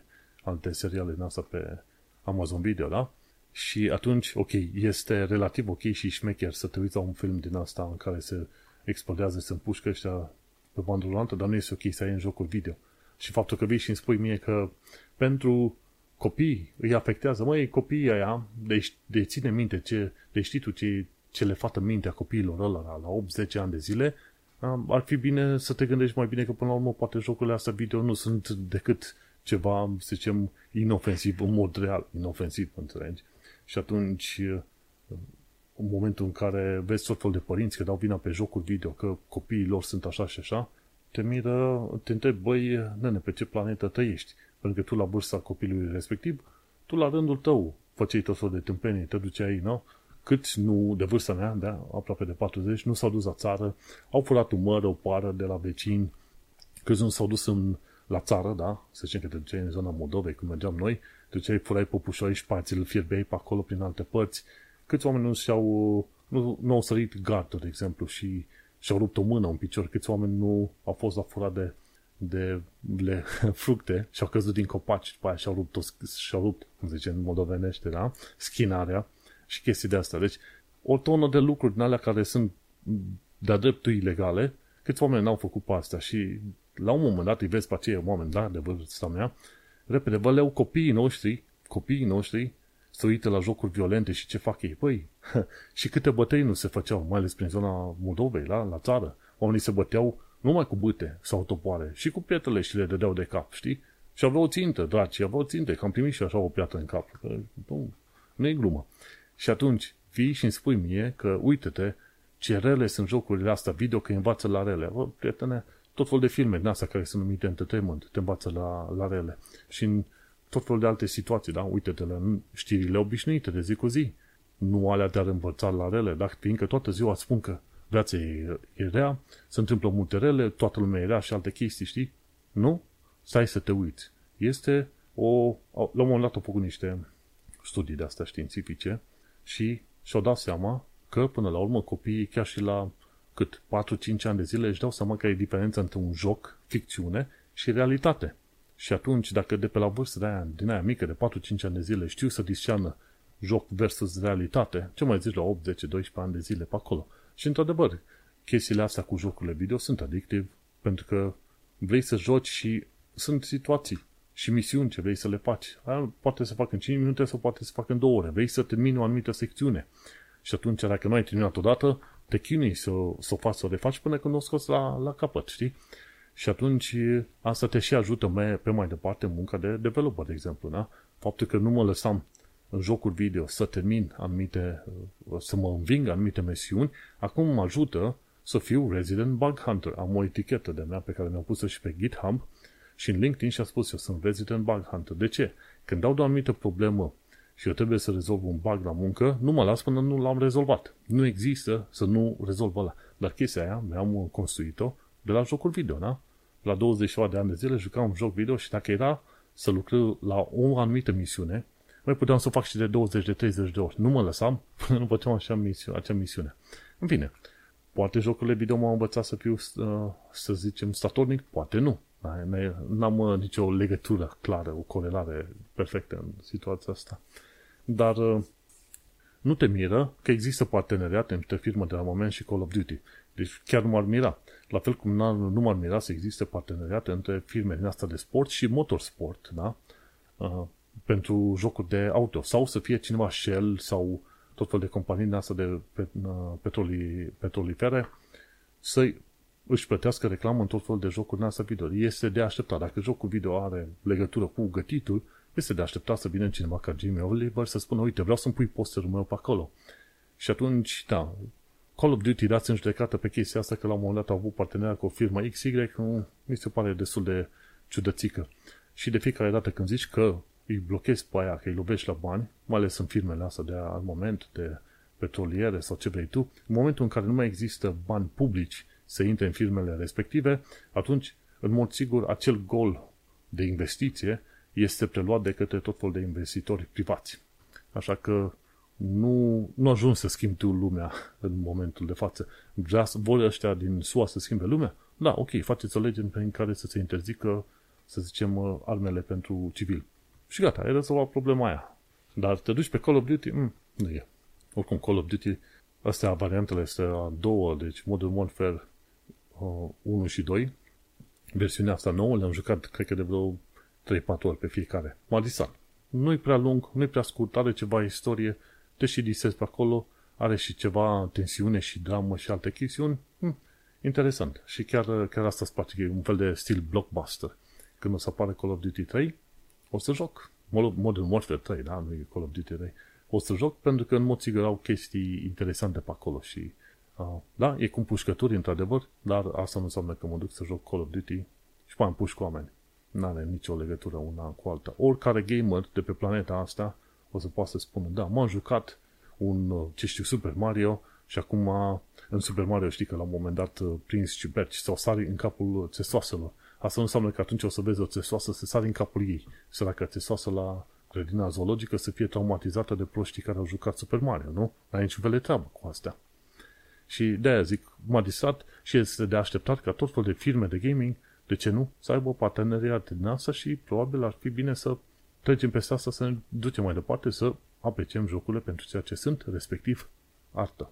alte seriale în asta pe Amazon Video, da? Și atunci, ok, este relativ ok și șmecher să te uiți la un film din asta în care se explodează, se împușcă ăștia pe bandă rulantă, dar nu este ok să ai în jocul video. Și faptul că vii și îmi spui mie că pentru copii îi afectează, măi, copiii aia, de, de ține minte, ce, de știi tu ce, ce le fată mintea copiilor ăla la 8-10 ani de zile, ar fi bine să te gândești mai bine că până la urmă poate jocurile astea video nu sunt decât ceva, să zicem, inofensiv, în mod real, inofensiv, înțelegi? Și atunci, în momentul în care vezi tot fel de părinți că dau vina pe jocul video, că copiii lor sunt așa și așa, te miră, te întrebi, băi, nene, pe ce planetă trăiești? Pentru că tu la vârsta copilului respectiv, tu la rândul tău făceai tot felul de tâmpenii, te duceai, nu? Câți nu, de vârsta mea, de aproape de 40, nu s-au dus la țară, au furat un măr, o pară de la vecini, câți nu s-au dus în, la țară, da? Să zicem că te duceai în zona Moldovei, când mergeam noi, duceai, furai popușoi și pați, îl fierbeai pe acolo prin alte părți. Câți oameni nu și-au, nu, nu au sărit gardul, de exemplu, și și-au rupt o mână, un picior, câți oameni nu au fost la furat de, de le, *laughs* fructe și au căzut din copaci, după aia și-au rupt, o, și-au rupt, cum zice în moldovenește, da? Schinarea și chestii de astea. Deci, o tonă de lucruri din alea care sunt de-a dreptul ilegale, câți oameni n-au făcut pe astea și la un moment dat îi vezi pe acei oameni, da, de vârsta mea, repede vă leu copiii noștri, copiii noștri, să uite la jocuri violente și ce fac ei. Păi, *laughs* și câte bătăi nu se făceau, mai ales prin zona Moldovei, la, la țară. Oamenii se băteau numai cu bâte sau topoare, și cu pietrele și le dădeau de cap, știi? Și aveau o țintă, dragi, aveau o țintă, că am primit și așa o piatră în cap. Că, nu, nu e glumă. Și atunci vii și îmi spui mie că, uite-te, ce rele sunt jocurile astea video, că învață la rele. Bă, prietene, tot fel de filme din astea care sunt numite entertainment, te învață la, la rele. Și în tot felul de alte situații, da? Uite-te la știrile obișnuite de zi cu zi. Nu alea de a învăța la rele, dar fiindcă toată ziua spun că viața e, e rea, se întâmplă multe rele, toată lumea e rea și alte chestii, știi? Nu? Stai să te uiți. Este o... La un moment dat au făcut niște studii de astea științifice și și-au dat seama că, până la urmă, copiii, chiar și la cât 4-5 ani de zile, își dau seama că e diferența între un joc, ficțiune și realitate. Și atunci, dacă de pe la vârstă de aia, din aia mică, de 4-5 ani de zile, știu să disceană joc versus realitate, ce mai zici la 8, 10, 12 ani de zile pe acolo. Și într-adevăr, chestiile astea cu jocurile video sunt adictive pentru că vrei să joci și sunt situații și misiuni ce vrei să le faci. Aia poate să facă în 5 minute sau poate să facă în 2 ore. Vrei să termini o anumită secțiune. Și atunci, dacă nu ai terminat odată, te chinui să, să o faci, să o refaci până când o scoți la, la capăt, știi? Și atunci asta te și ajută mai, pe mai departe munca de developer, de exemplu, da? Faptul că nu mă lăsam în jocuri video să termin anumite, să mă înving anumite misiuni, acum mă ajută să fiu Resident Bug Hunter. Am o etichetă de mea pe care mi-am pus-o și pe GitHub și în LinkedIn și a spus eu sunt Resident Bug Hunter. De ce? Când dau de o anumită problemă și eu trebuie să rezolv un bug la muncă, nu mă las până nu l-am rezolvat. Nu există să nu rezolv ăla. Dar chestia aia mi-am construit-o de la jocul video, da? La 20 de ani de zile jucam un joc video și dacă era să lucrez la o anumită misiune, mai puteam să o fac și de 20, de 30 de ori. Nu mă lăsam *laughs* până nu făceam așa misiune, acea misiune. În fine, poate jocurile video m-au învățat să fiu, uh, să zicem, statornic, poate nu. N-am uh, nicio legătură clară, o corelare perfectă în situația asta. Dar uh, nu te miră că există parteneriate între firmă de la moment și Call of Duty. Deci chiar nu m-ar mira. La fel cum nu m-ar mira să existe parteneriate între firme din asta de sport și motorsport, da? Uh, pentru jocuri de auto. Sau să fie cineva Shell sau tot fel de companii din asta de petroli, petrolifere să își plătească reclamă în tot fel de jocuri din asta video. Este de așteptat. Dacă jocul video are legătură cu gătitul, este de așteptat să vină cineva ca Jimmy Oliver să spună, uite, vreau să-mi pui posterul meu pe acolo. Și atunci, da, Call of Duty dați în judecată pe chestia asta că la un moment dat au avut parteneria cu o firmă XY, nu, mi se pare destul de ciudățică. Și de fiecare dată când zici că îi blochezi pe aia, că îi lovești la bani, mai ales în firmele astea de armament, de petroliere sau ce vrei tu, în momentul în care nu mai există bani publici să intre în firmele respective, atunci, în mod sigur, acel gol de investiție este preluat de către tot fel de investitori privați. Așa că nu, nu ajungi să schimbi tu lumea în momentul de față. Vrea, vor ăștia din SUA să schimbe lumea? Da, ok, faceți o lege prin care să se interzică, să zicem, armele pentru civil. Și gata, ai rezolvat problema aia. Dar te duci pe Call of Duty? Mm, nu e. Oricum, Call of Duty, astea variantele este a două, deci Modern Warfare uh, 1 și 2. Versiunea asta nouă le-am jucat, cred că de vreo 3-4 ori pe fiecare. Madison. Nu-i prea lung, nu-i prea scurt, are ceva istorie, deși disezi pe acolo, are și ceva tensiune și dramă și alte chestiuni. Hm, interesant. Și chiar, chiar asta îți place, e un fel de stil blockbuster. Când o să apare Call of Duty 3, o să joc. Modern Warfare 3, da? Nu e Call of Duty 3. O să joc pentru că în mod sigur au chestii interesante pe acolo și uh, da, e cu pușcături într-adevăr, dar asta nu înseamnă că mă duc să joc Call of Duty și mai am puși cu oameni. Nu are nicio legătură una cu alta. Oricare gamer de pe planeta asta o să poată să spună, da, m-am jucat un, uh, ce știu, Super Mario și acum în Super Mario știi că la un moment dat uh, prins ciuperci sau sari în capul țesoaselor. Asta nu înseamnă că atunci o să vezi o țesoasă să sari în capul ei. Săraca țesoasă la grădina zoologică să fie traumatizată de proștii care au jucat Super Mario, nu? N-ai niciun fel de treabă cu astea. Și de-aia zic, m-a disat și este de așteptat ca tot fel de firme de gaming de ce nu? Să aibă parteneriat din asta și probabil ar fi bine să trecem peste asta, să ne ducem mai departe, să apreciem jocurile pentru ceea ce sunt, respectiv artă.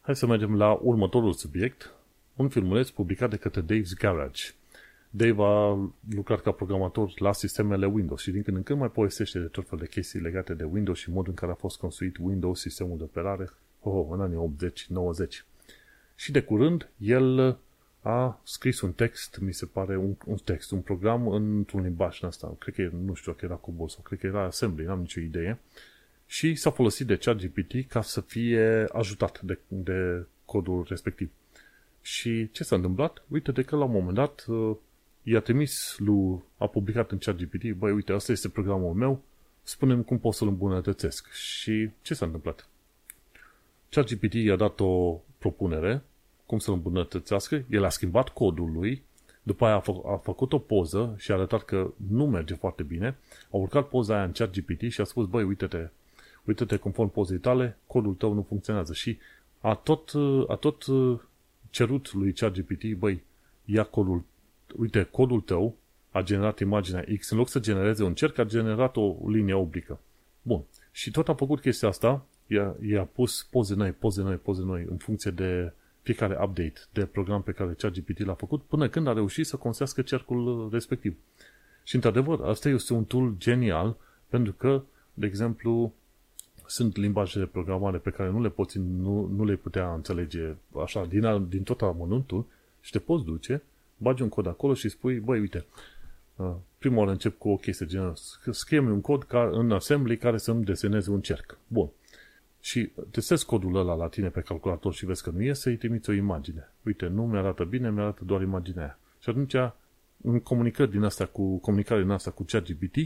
Hai să mergem la următorul subiect, un filmuleț publicat de către Dave's Garage. Dave a lucrat ca programator la sistemele Windows și din când în când mai povestește de tot fel de chestii legate de Windows și modul în care a fost construit Windows, sistemul de operare, oh, în anii 80-90. Și de curând, el a scris un text, mi se pare, un, un text, un program într-un limbaj în asta. Cred că, nu știu că era COBOL sau cred că era Assembly, n-am nicio idee. Și s-a folosit de ChatGPT ca să fie ajutat de, de codul respectiv. Și ce s-a întâmplat? Uite de că la un moment dat uh, i-a trimis lui, a publicat în ChatGPT, băi, uite, asta este programul meu, spune cum pot să-l îmbunătățesc. Și ce s-a întâmplat? ChatGPT i-a dat o propunere cum să-l îmbunătățească, el a schimbat codul lui, după aia a, fă, a făcut o poză și a arătat că nu merge foarte bine, a urcat poza aia în chat GPT și a spus, băi, uite-te, uite-te conform pozei tale, codul tău nu funcționează și a tot, a tot cerut lui ChatGPT, băi, ia codul, uite, codul tău a generat imaginea X, în loc să genereze un cerc, a generat o linie oblică. Bun. Și tot a făcut chestia asta, i-a, i-a pus poze noi, poze noi, poze noi, în funcție de fiecare update de program pe care ChatGPT l-a făcut, până când a reușit să construiască cercul respectiv. Și într-adevăr, asta este un tool genial, pentru că, de exemplu, sunt limbaje de programare pe care nu le poți, nu, nu le putea înțelege așa, din, din tot amănuntul și te poți duce, bagi un cod acolo și spui, băi, uite, uh, prima oară încep cu o chestie genul, scrie un cod ca, în assembly care să-mi deseneze un cerc. Bun. Și testezi codul ăla la tine pe calculator și vezi că nu iese, îi trimiți o imagine. Uite, nu mi-arată bine, mi-arată doar imaginea aia. Și atunci, în comunicări din asta cu, comunicare din asta cu ChatGPT,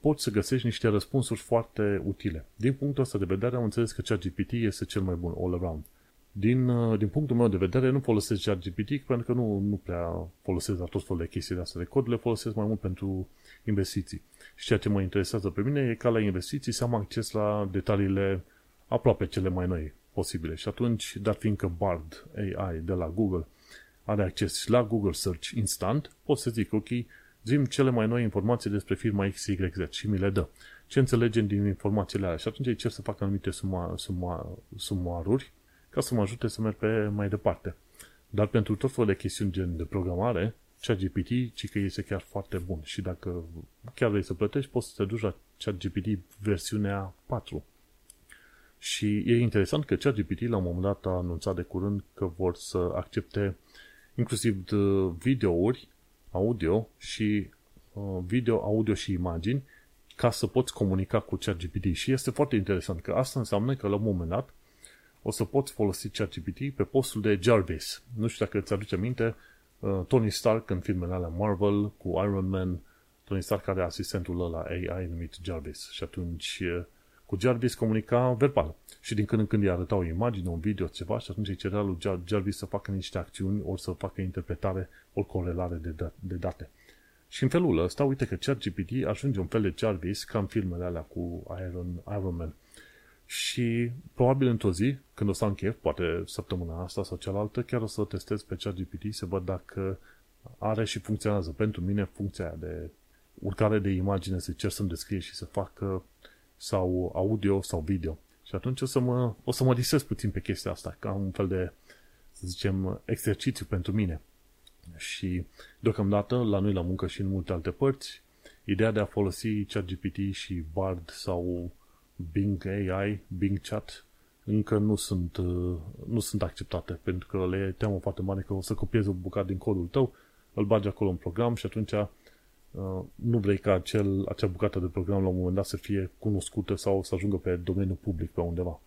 poți să găsești niște răspunsuri foarte utile. Din punctul ăsta de vedere am înțeles că ChatGPT este cel mai bun all around. Din, uh, din punctul meu de vedere nu folosesc ChatGPT pentru că nu, nu prea folosesc la tot felul de chestii de astea de cod, le folosesc mai mult pentru investiții. Și ceea ce mă interesează pe mine e ca la investiții să am acces la detaliile aproape cele mai noi posibile. Și atunci, dar fiindcă Bard AI de la Google are acces și la Google Search instant, pot să zic, ok, zim cele mai noi informații despre firma XYZ și mi le dă. Ce înțelegem din informațiile alea? Și atunci îi cer să fac anumite suma, suma, sumaruri ca să mă ajute să merg pe mai departe. Dar pentru tot felul de chestiuni gen de programare, ChatGPT, ci că este chiar foarte bun. Și dacă chiar vrei să plătești, poți să te duci la ChatGPT versiunea 4. Și e interesant că ChatGPT la un moment dat a anunțat de curând că vor să accepte inclusiv videouri, audio și uh, video, audio și imagini ca să poți comunica cu ChatGPT. Și este foarte interesant că asta înseamnă că la un moment dat o să poți folosi ChatGPT pe postul de Jarvis. Nu știu dacă îți aduce aminte, uh, Tony Stark în filmele alea Marvel cu Iron Man, Tony Stark are asistentul ăla AI numit Jarvis și atunci uh, cu Jarvis comunica verbal. Și din când în când îi arăta o imagine, un video, ceva și atunci îi cerea lui Jarvis să facă niște acțiuni, ori să facă interpretare, ori corelare de, da- de date. Și în felul ăsta, uite că ChatGPT ajunge un fel de Jarvis ca în filmele alea cu Iron, Iron Man. Și probabil într-o zi, când o să am chef, poate săptămâna asta sau cealaltă, chiar o să testez pe ChatGPT să văd dacă are și funcționează pentru mine funcția aia de urcare de imagine, să cer să-mi descrie și să facă sau audio sau video. Și atunci o să mă, o să mă disez puțin pe chestia asta, ca un fel de, să zicem, exercițiu pentru mine. Și deocamdată, la noi la muncă și în multe alte părți, ideea de a folosi ChatGPT și Bard sau Bing AI, Bing Chat, încă nu sunt, nu sunt acceptate, pentru că le teamă foarte mare că o să copiezi o bucată din codul tău, îl bagi acolo în program și atunci Uh, nu vrei ca acel, acea bucată de program la un moment dat să fie cunoscută sau să ajungă pe domeniul public pe undeva.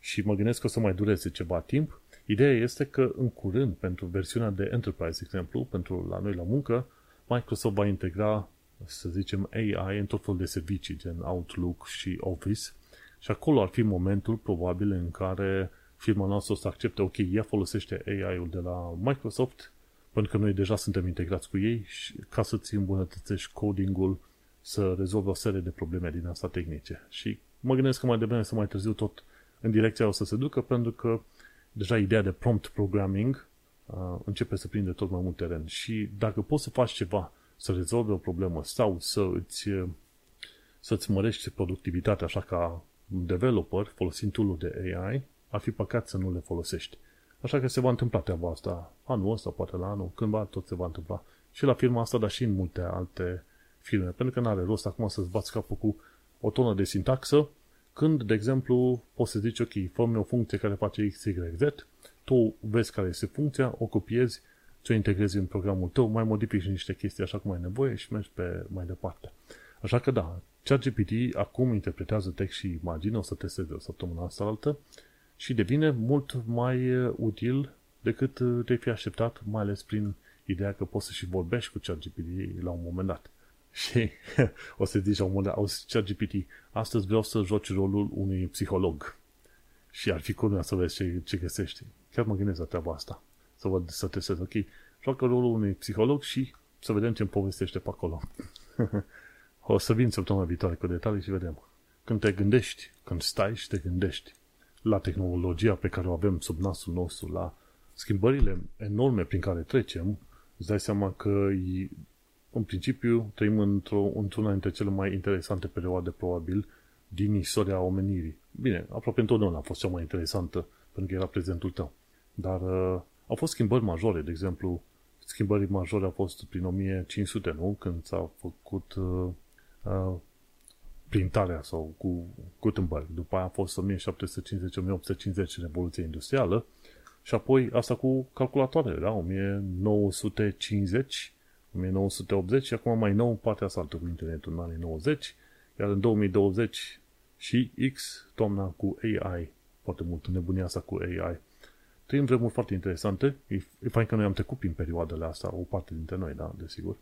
Și mă gândesc că o să mai dureze ceva timp. Ideea este că în curând, pentru versiunea de Enterprise, de exemplu, pentru la noi la muncă, Microsoft va integra, să zicem, AI în tot felul de servicii, gen Outlook și Office. Și acolo ar fi momentul, probabil, în care firma noastră o să accepte, ok, ea folosește AI-ul de la Microsoft, pentru că noi deja suntem integrați cu ei și ca să-ți îmbunătățești codingul să rezolvă o serie de probleme din asta tehnice. Și mă gândesc că mai devreme să mai târziu tot în direcția o să se ducă, pentru că deja ideea de prompt programming uh, începe să prinde tot mai mult teren. Și dacă poți să faci ceva să rezolve o problemă sau să îți, să-ți mărești productivitatea așa ca developer folosind tool de AI, ar fi păcat să nu le folosești. Așa că se va întâmpla treaba asta anul ăsta, poate la anul, cândva tot se va întâmpla. Și la firma asta, dar și în multe alte firme. Pentru că nu are rost acum să-ți bați capul cu o tonă de sintaxă, când, de exemplu, poți să zici, ok, fă o funcție care face x, y, z, tu vezi care este funcția, o copiezi, ți-o integrezi în programul tău, mai modifici niște chestii așa cum ai nevoie și mergi pe mai departe. Așa că da, ChatGPT acum interpretează text și imagine, o să testeze o săptămână asta altă, și devine mult mai uh, util decât uh, te fi așteptat, mai ales prin ideea că poți să și vorbești cu ChatGPT la un moment dat. *laughs* Și *laughs* o să zici la un moment dat, auzi ChatGPT, astăzi vreau să joci rolul unui psiholog. Și ar fi curmea să vezi ce, ce găsești. Chiar mă gândesc la treaba asta. Să văd, să testez, ok, joacă rolul unui psiholog și să vedem ce îmi povestește pe acolo. *laughs* o să vin săptămâna viitoare cu detalii și vedem. când te gândești, când stai și te gândești la tehnologia pe care o avem sub nasul nostru, la schimbările enorme prin care trecem, îți dai seama că în principiu trăim într-o, într-una dintre cele mai interesante perioade probabil din istoria omenirii. Bine, aproape întotdeauna a fost cea mai interesantă pentru că era prezentul tău. Dar uh, au fost schimbări majore, de exemplu, schimbări majore au fost prin 1500, nu? Când s-a făcut uh, uh, printarea sau cu Gutenberg. După aia a fost 1750-1850 Revoluția Industrială și apoi asta cu calculatoare, da? 1950, 1980 și acum mai nou partea asta cu internetul în anii 90, iar în 2020 și X, toamna cu AI, foarte mult nebunia asta cu AI. Trăim vremuri foarte interesante. E, e fain că noi am trecut prin perioadele astea, o parte dintre noi, da, desigur.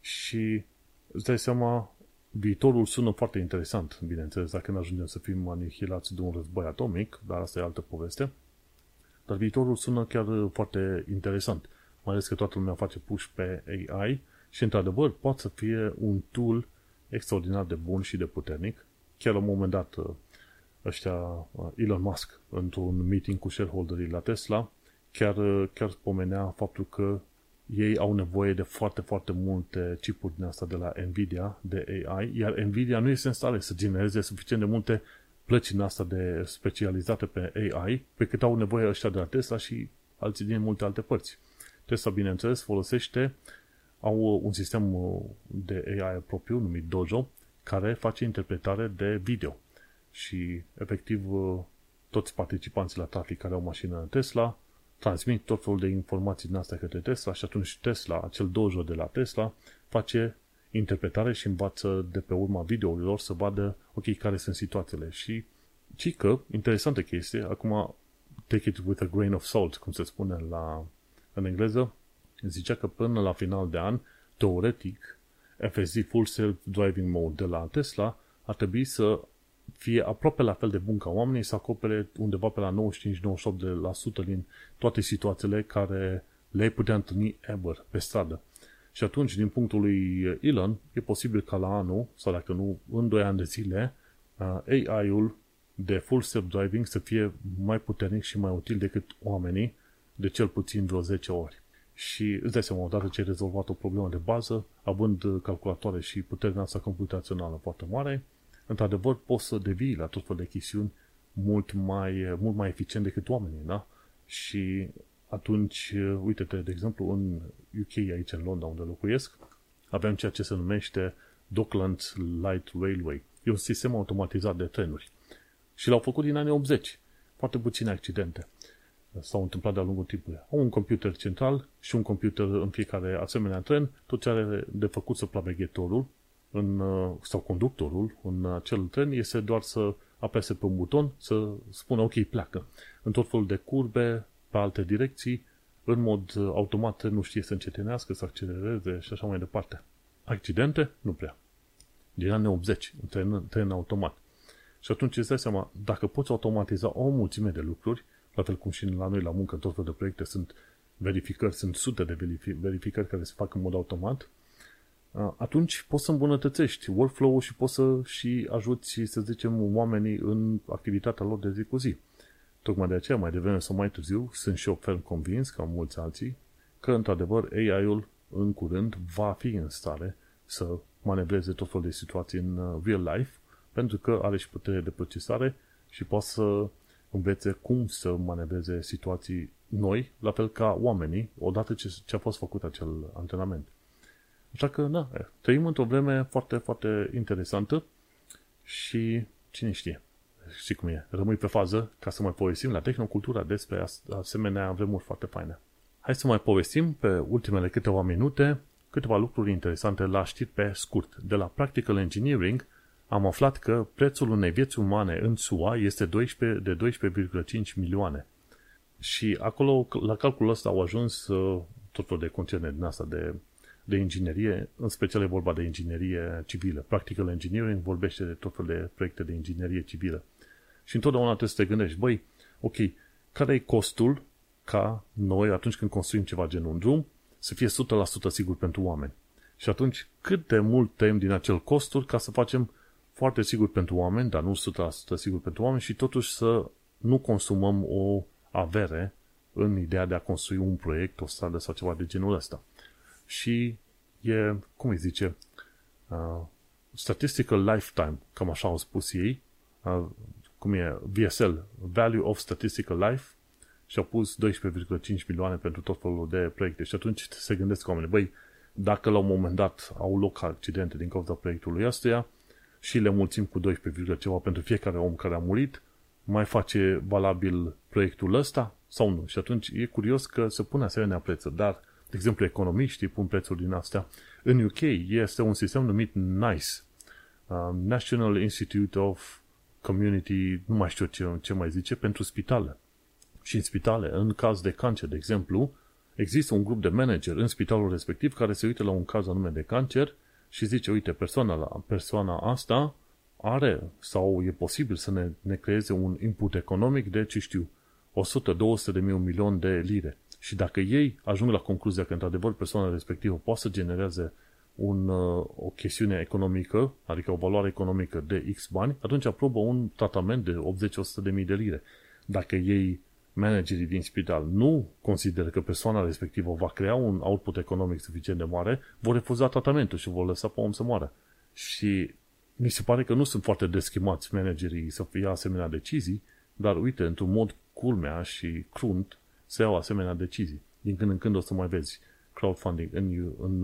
Și îți dai seama, viitorul sună foarte interesant, bineînțeles, dacă ne ajungem să fim anihilați de un război atomic, dar asta e altă poveste. Dar viitorul sună chiar foarte interesant, mai ales că toată lumea face push pe AI și, într-adevăr, poate să fie un tool extraordinar de bun și de puternic. Chiar la un moment dat, ăștia, Elon Musk, într-un meeting cu shareholderii la Tesla, chiar, chiar spomenea faptul că ei au nevoie de foarte, foarte multe chipuri din asta de la Nvidia, de AI, iar Nvidia nu este în stare să genereze suficient de multe plăci în asta de specializate pe AI, pe cât au nevoie ăștia de la Tesla și alții din multe alte părți. Tesla, bineînțeles, folosește, au un sistem de AI propriu numit Dojo, care face interpretare de video. Și, efectiv, toți participanții la trafic care au mașină Tesla transmit tot felul de informații din astea către Tesla și atunci Tesla, acel dojo de la Tesla, face interpretare și învață de pe urma videourilor să vadă, ok, care sunt situațiile. Și ci că, interesantă chestie, acum take it with a grain of salt, cum se spune la, în engleză, zicea că până la final de an, teoretic, FSD Full Self Driving Mode de la Tesla ar trebui să fie aproape la fel de bun ca oamenii, să acopere undeva pe la 95-98% din toate situațiile care le-ai putea întâlni ever pe stradă. Și atunci, din punctul lui Elon, e posibil ca la anul, sau dacă nu, în 2 ani de zile, uh, AI-ul de full self-driving să fie mai puternic și mai util decât oamenii de cel puțin vreo 10 ori. Și îți dai seama, odată ce ai rezolvat o problemă de bază, având calculatoare și puterea asta computațională foarte mare, într-adevăr poți să devii la tot felul de chestiuni mult mai, mult mai eficient decât oamenii, da? Și atunci, uite-te, de exemplu, în UK, aici în Londra, unde locuiesc, avem ceea ce se numește Docklands Light Railway. E un sistem automatizat de trenuri. Și l-au făcut din anii 80. Foarte puține accidente s-au întâmplat de-a lungul timpului. Au un computer central și un computer în fiecare asemenea tren, tot ce are de făcut să plaveghetorul în, uh, sau conductorul în acel tren este doar să apese pe un buton, să spună ok, pleacă. În tot felul de curbe, pe alte direcții, în mod uh, automat nu știe să încetinească, să accelereze și așa mai departe. Accidente? Nu prea. Din anii 80, în tren, tren automat. Și atunci îți dai seama, dacă poți automatiza o mulțime de lucruri, la fel cum și la noi la muncă, tot felul de proiecte sunt verificări, sunt sute de verificări care se fac în mod automat, atunci poți să îmbunătățești workflow-ul și poți să și ajuți, să zicem, oamenii în activitatea lor de zi cu zi. Tocmai de aceea, mai devreme sau mai târziu, sunt și eu ferm convins, ca mulți alții, că, într-adevăr, AI-ul în curând va fi în stare să manevreze tot felul de situații în uh, real life, pentru că are și putere de procesare și poate să învețe cum să manevreze situații noi, la fel ca oamenii, odată ce, ce a fost făcut acel antrenament. Așa că, da, trăim într-o vreme foarte, foarte interesantă și cine știe, știi cum e, rămâi pe fază ca să mai povestim la Tehnocultura despre asemenea vremuri foarte faine. Hai să mai povestim pe ultimele câteva minute câteva lucruri interesante la știri pe scurt. De la Practical Engineering am aflat că prețul unei vieți umane în SUA este 12, de 12,5 milioane. Și acolo, la calculul ăsta au ajuns uh, tot felul de concerne din asta de de inginerie, în special e vorba de inginerie civilă. Practical Engineering vorbește de tot felul de proiecte de inginerie civilă. Și întotdeauna trebuie să te gândești, băi, ok, care e costul ca noi, atunci când construim ceva genul un drum, să fie 100% sigur pentru oameni. Și atunci, cât de mult tăiem din acel costul ca să facem foarte sigur pentru oameni, dar nu 100% sigur pentru oameni și totuși să nu consumăm o avere în ideea de a construi un proiect, o stradă sau ceva de genul ăsta. Și e, cum îi zice, uh, statistical lifetime, cam așa au spus ei, uh, cum e VSL, Value of Statistical Life, și au pus 12,5 milioane pentru tot felul de proiecte. Și atunci se gândesc oamenii, băi, dacă la un moment dat au loc accidente din cauza proiectului ăstuia și le mulțim cu 12, ceva pentru fiecare om care a murit, mai face valabil proiectul ăsta sau nu? Și atunci e curios că se pune asemenea prețuri, dar, de exemplu, economiștii pun prețuri din astea. În UK este un sistem numit NICE, uh, National Institute of Community, nu mai știu ce, ce mai zice, pentru spitale. Și în spitale, în caz de cancer, de exemplu, există un grup de manager în spitalul respectiv care se uită la un caz anume de cancer și zice, uite, persoana, la, persoana asta are sau e posibil să ne, ne creeze un input economic de, ce știu, 100-200 de mii, un milion de lire. Și dacă ei ajung la concluzia că, într-adevăr, persoana respectivă poate să genereze un, uh, o chestiune economică, adică o valoare economică de X bani, atunci aprobă un tratament de 80-100 de mii de lire. Dacă ei, managerii din spital, nu consideră că persoana respectivă va crea un output economic suficient de mare, vor refuza tratamentul și vor lăsa pe om să moară. Și mi se pare că nu sunt foarte deschimați managerii să ia asemenea decizii, dar uite, într-un mod culmea și crunt se iau asemenea decizii. Din când în când o să mai vezi crowdfunding în, în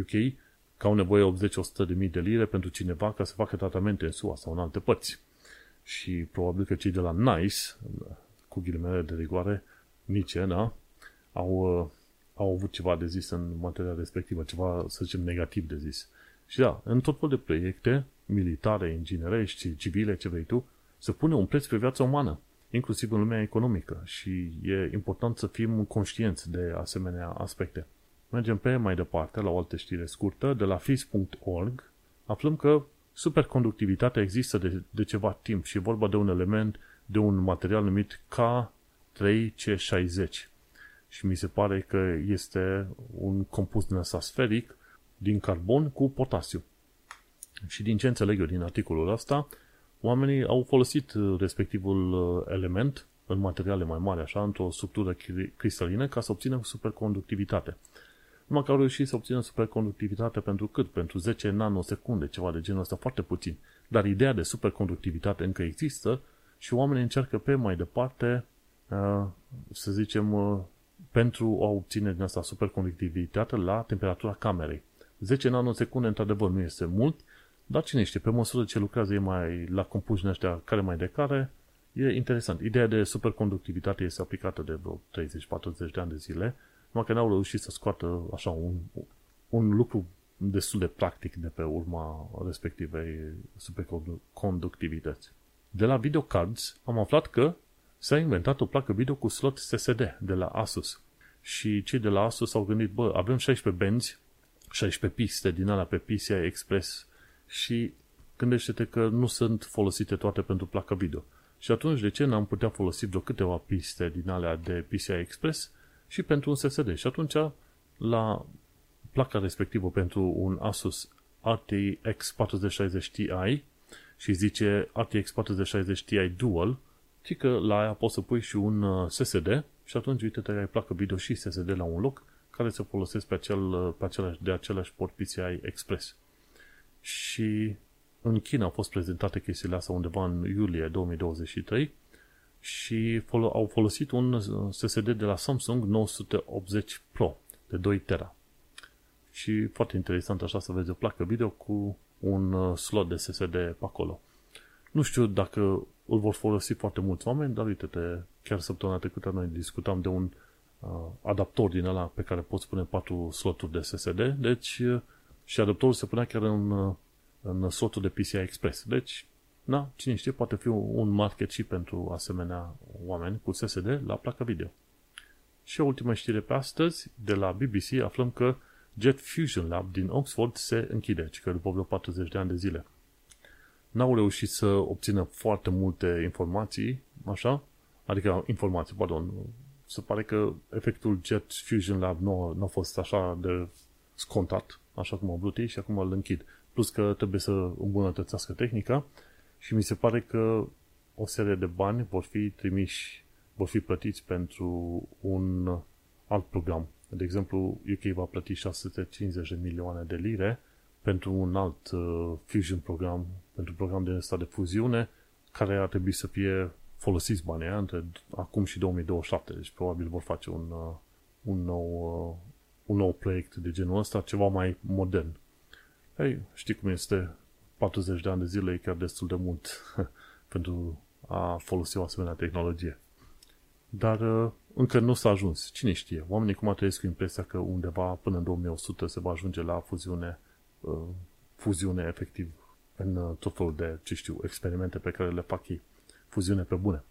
UK uh, că au nevoie 80-100 de mii de lire pentru cineva ca să facă tratamente în SUA sau în alte părți. Și probabil că cei de la NICE, cu ghilimele de rigoare, nici, da, au, uh, au avut ceva de zis în materia respectivă, ceva, să zicem, negativ de zis. Și da, în tot felul de proiecte, militare, inginerești, civile, ce vrei tu, se pune un preț pe viața umană, inclusiv în lumea economică și e important să fim conștienți de asemenea aspecte. Mergem pe mai departe la o altă știre scurtă, de la FIS.org, aflăm că superconductivitatea există de, de ceva timp și e vorba de un element, de un material numit K3C60. Și mi se pare că este un compus din ăsta sferic din carbon cu potasiu. Și din ce înțeleg eu din articolul ăsta, oamenii au folosit uh, respectivul uh, element în materiale mai mari, așa, într-o structură cristalină, ca să obțină superconductivitate. Numai că au reușit să obțină superconductivitate pentru cât? Pentru 10 nanosecunde, ceva de genul ăsta, foarte puțin. Dar ideea de superconductivitate încă există și oamenii încearcă pe mai departe, uh, să zicem, pentru a obține din asta superconductivitate la temperatura camerei. 10 nanosecunde, într-adevăr, nu este mult, dar cine știe, pe măsură ce lucrează e mai la compuși ăștia care mai de care, e interesant. Ideea de superconductivitate este aplicată de vreo 30-40 de ani de zile, numai că n-au reușit să scoată așa un, un lucru destul de practic de pe urma respectivei superconductivități. De la videocards am aflat că s-a inventat o placă video cu slot SSD de la Asus. Și cei de la Asus au gândit, bă, avem 16 benzi 16 piste din alea pe PCI Express și gândește-te că nu sunt folosite toate pentru placa video. Și atunci de ce n-am putea folosi vreo câteva piste din alea de PCI Express și pentru un SSD? Și atunci la placa respectivă pentru un Asus RTX 4060 Ti și zice RTX 4060 Ti Dual, ci că la aia poți să pui și un uh, SSD și atunci uite-te ai placă video și SSD la un loc care se folosesc pe, acel, pe același, de același port PCI Express. Și în China au fost prezentate chestiile astea undeva în iulie 2023 și fol- au folosit un SSD de la Samsung 980 Pro de 2 tera. Și foarte interesant așa să vezi o placă video cu un uh, slot de SSD pe acolo. Nu știu dacă îl vor folosi foarte mulți oameni, dar uite-te, chiar săptămâna trecută noi discutam de un uh, adaptor din ăla pe care poți pune patru sloturi de SSD, deci uh, și adaptorul se punea chiar în, uh, în slotul de PCI Express. Deci, na, cine știe, poate fi un market și pentru asemenea oameni cu SSD la placa video. Și o ultimă știre pe astăzi, de la BBC, aflăm că Jet Fusion Lab din Oxford se închide, ci că după vreo 40 de ani de zile. N-au reușit să obțină foarte multe informații, așa, adică informații, pardon, se pare că efectul Jet Fusion Lab nu, nu a fost așa de scontat, așa cum au vrut ei și acum îl închid. plus că trebuie să îmbunătățească tehnica și mi se pare că o serie de bani vor fi trimiși, vor fi plătiți pentru un alt program. De exemplu, UK va plăti 650 de milioane de lire pentru un alt uh, fusion program, pentru program de ăsta de fuziune, care ar trebui să fie folosiți banii între acum și 2027. Deci probabil vor face un, uh, un, nou, uh, un nou proiect de genul ăsta, ceva mai modern. Ei, știi cum este, 40 de ani de zile e chiar destul de mult *laughs* pentru a folosi o asemenea tehnologie. Dar uh, încă nu s-a ajuns. Cine știe? Oamenii cum trăiesc cu impresia că undeva până în 2100 se va ajunge la fuziune, uh, fuziune efectiv în uh, tot felul de, ce știu, experimente pe care le fac ei. Fuziune pe bune.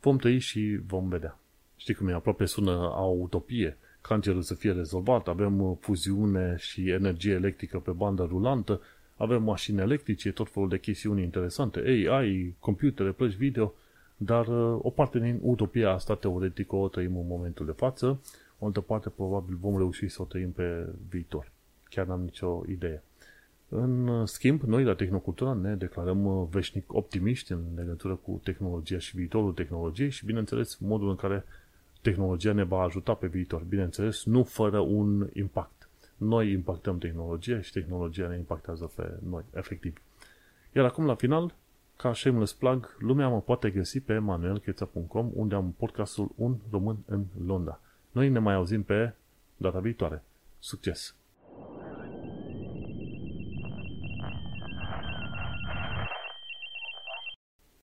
Vom trăi și vom vedea. Știi cum e? Aproape sună a o utopie. Cancerul să fie rezolvat, avem fuziune și energie electrică pe bandă rulantă, avem mașini electrice, tot felul de chestiuni interesante, AI, computere, plăci video, dar uh, o parte din utopia asta teoretică o trăim în momentul de față, o altă parte probabil vom reuși să o trăim pe viitor. Chiar n-am nicio idee. În uh, schimb, noi la Tehnocultura ne declarăm uh, veșnic optimiști în legătură cu tehnologia și viitorul tehnologiei și, bineînțeles, modul în care tehnologia ne va ajuta pe viitor. Bineînțeles, nu fără un impact. Noi impactăm tehnologia și tehnologia ne impactează pe noi, efectiv. Iar acum, la final, ca shameless plug, lumea mă poate găsi pe manuelcheța.com unde am podcastul Un Român în Londra. Noi ne mai auzim pe data viitoare. Succes!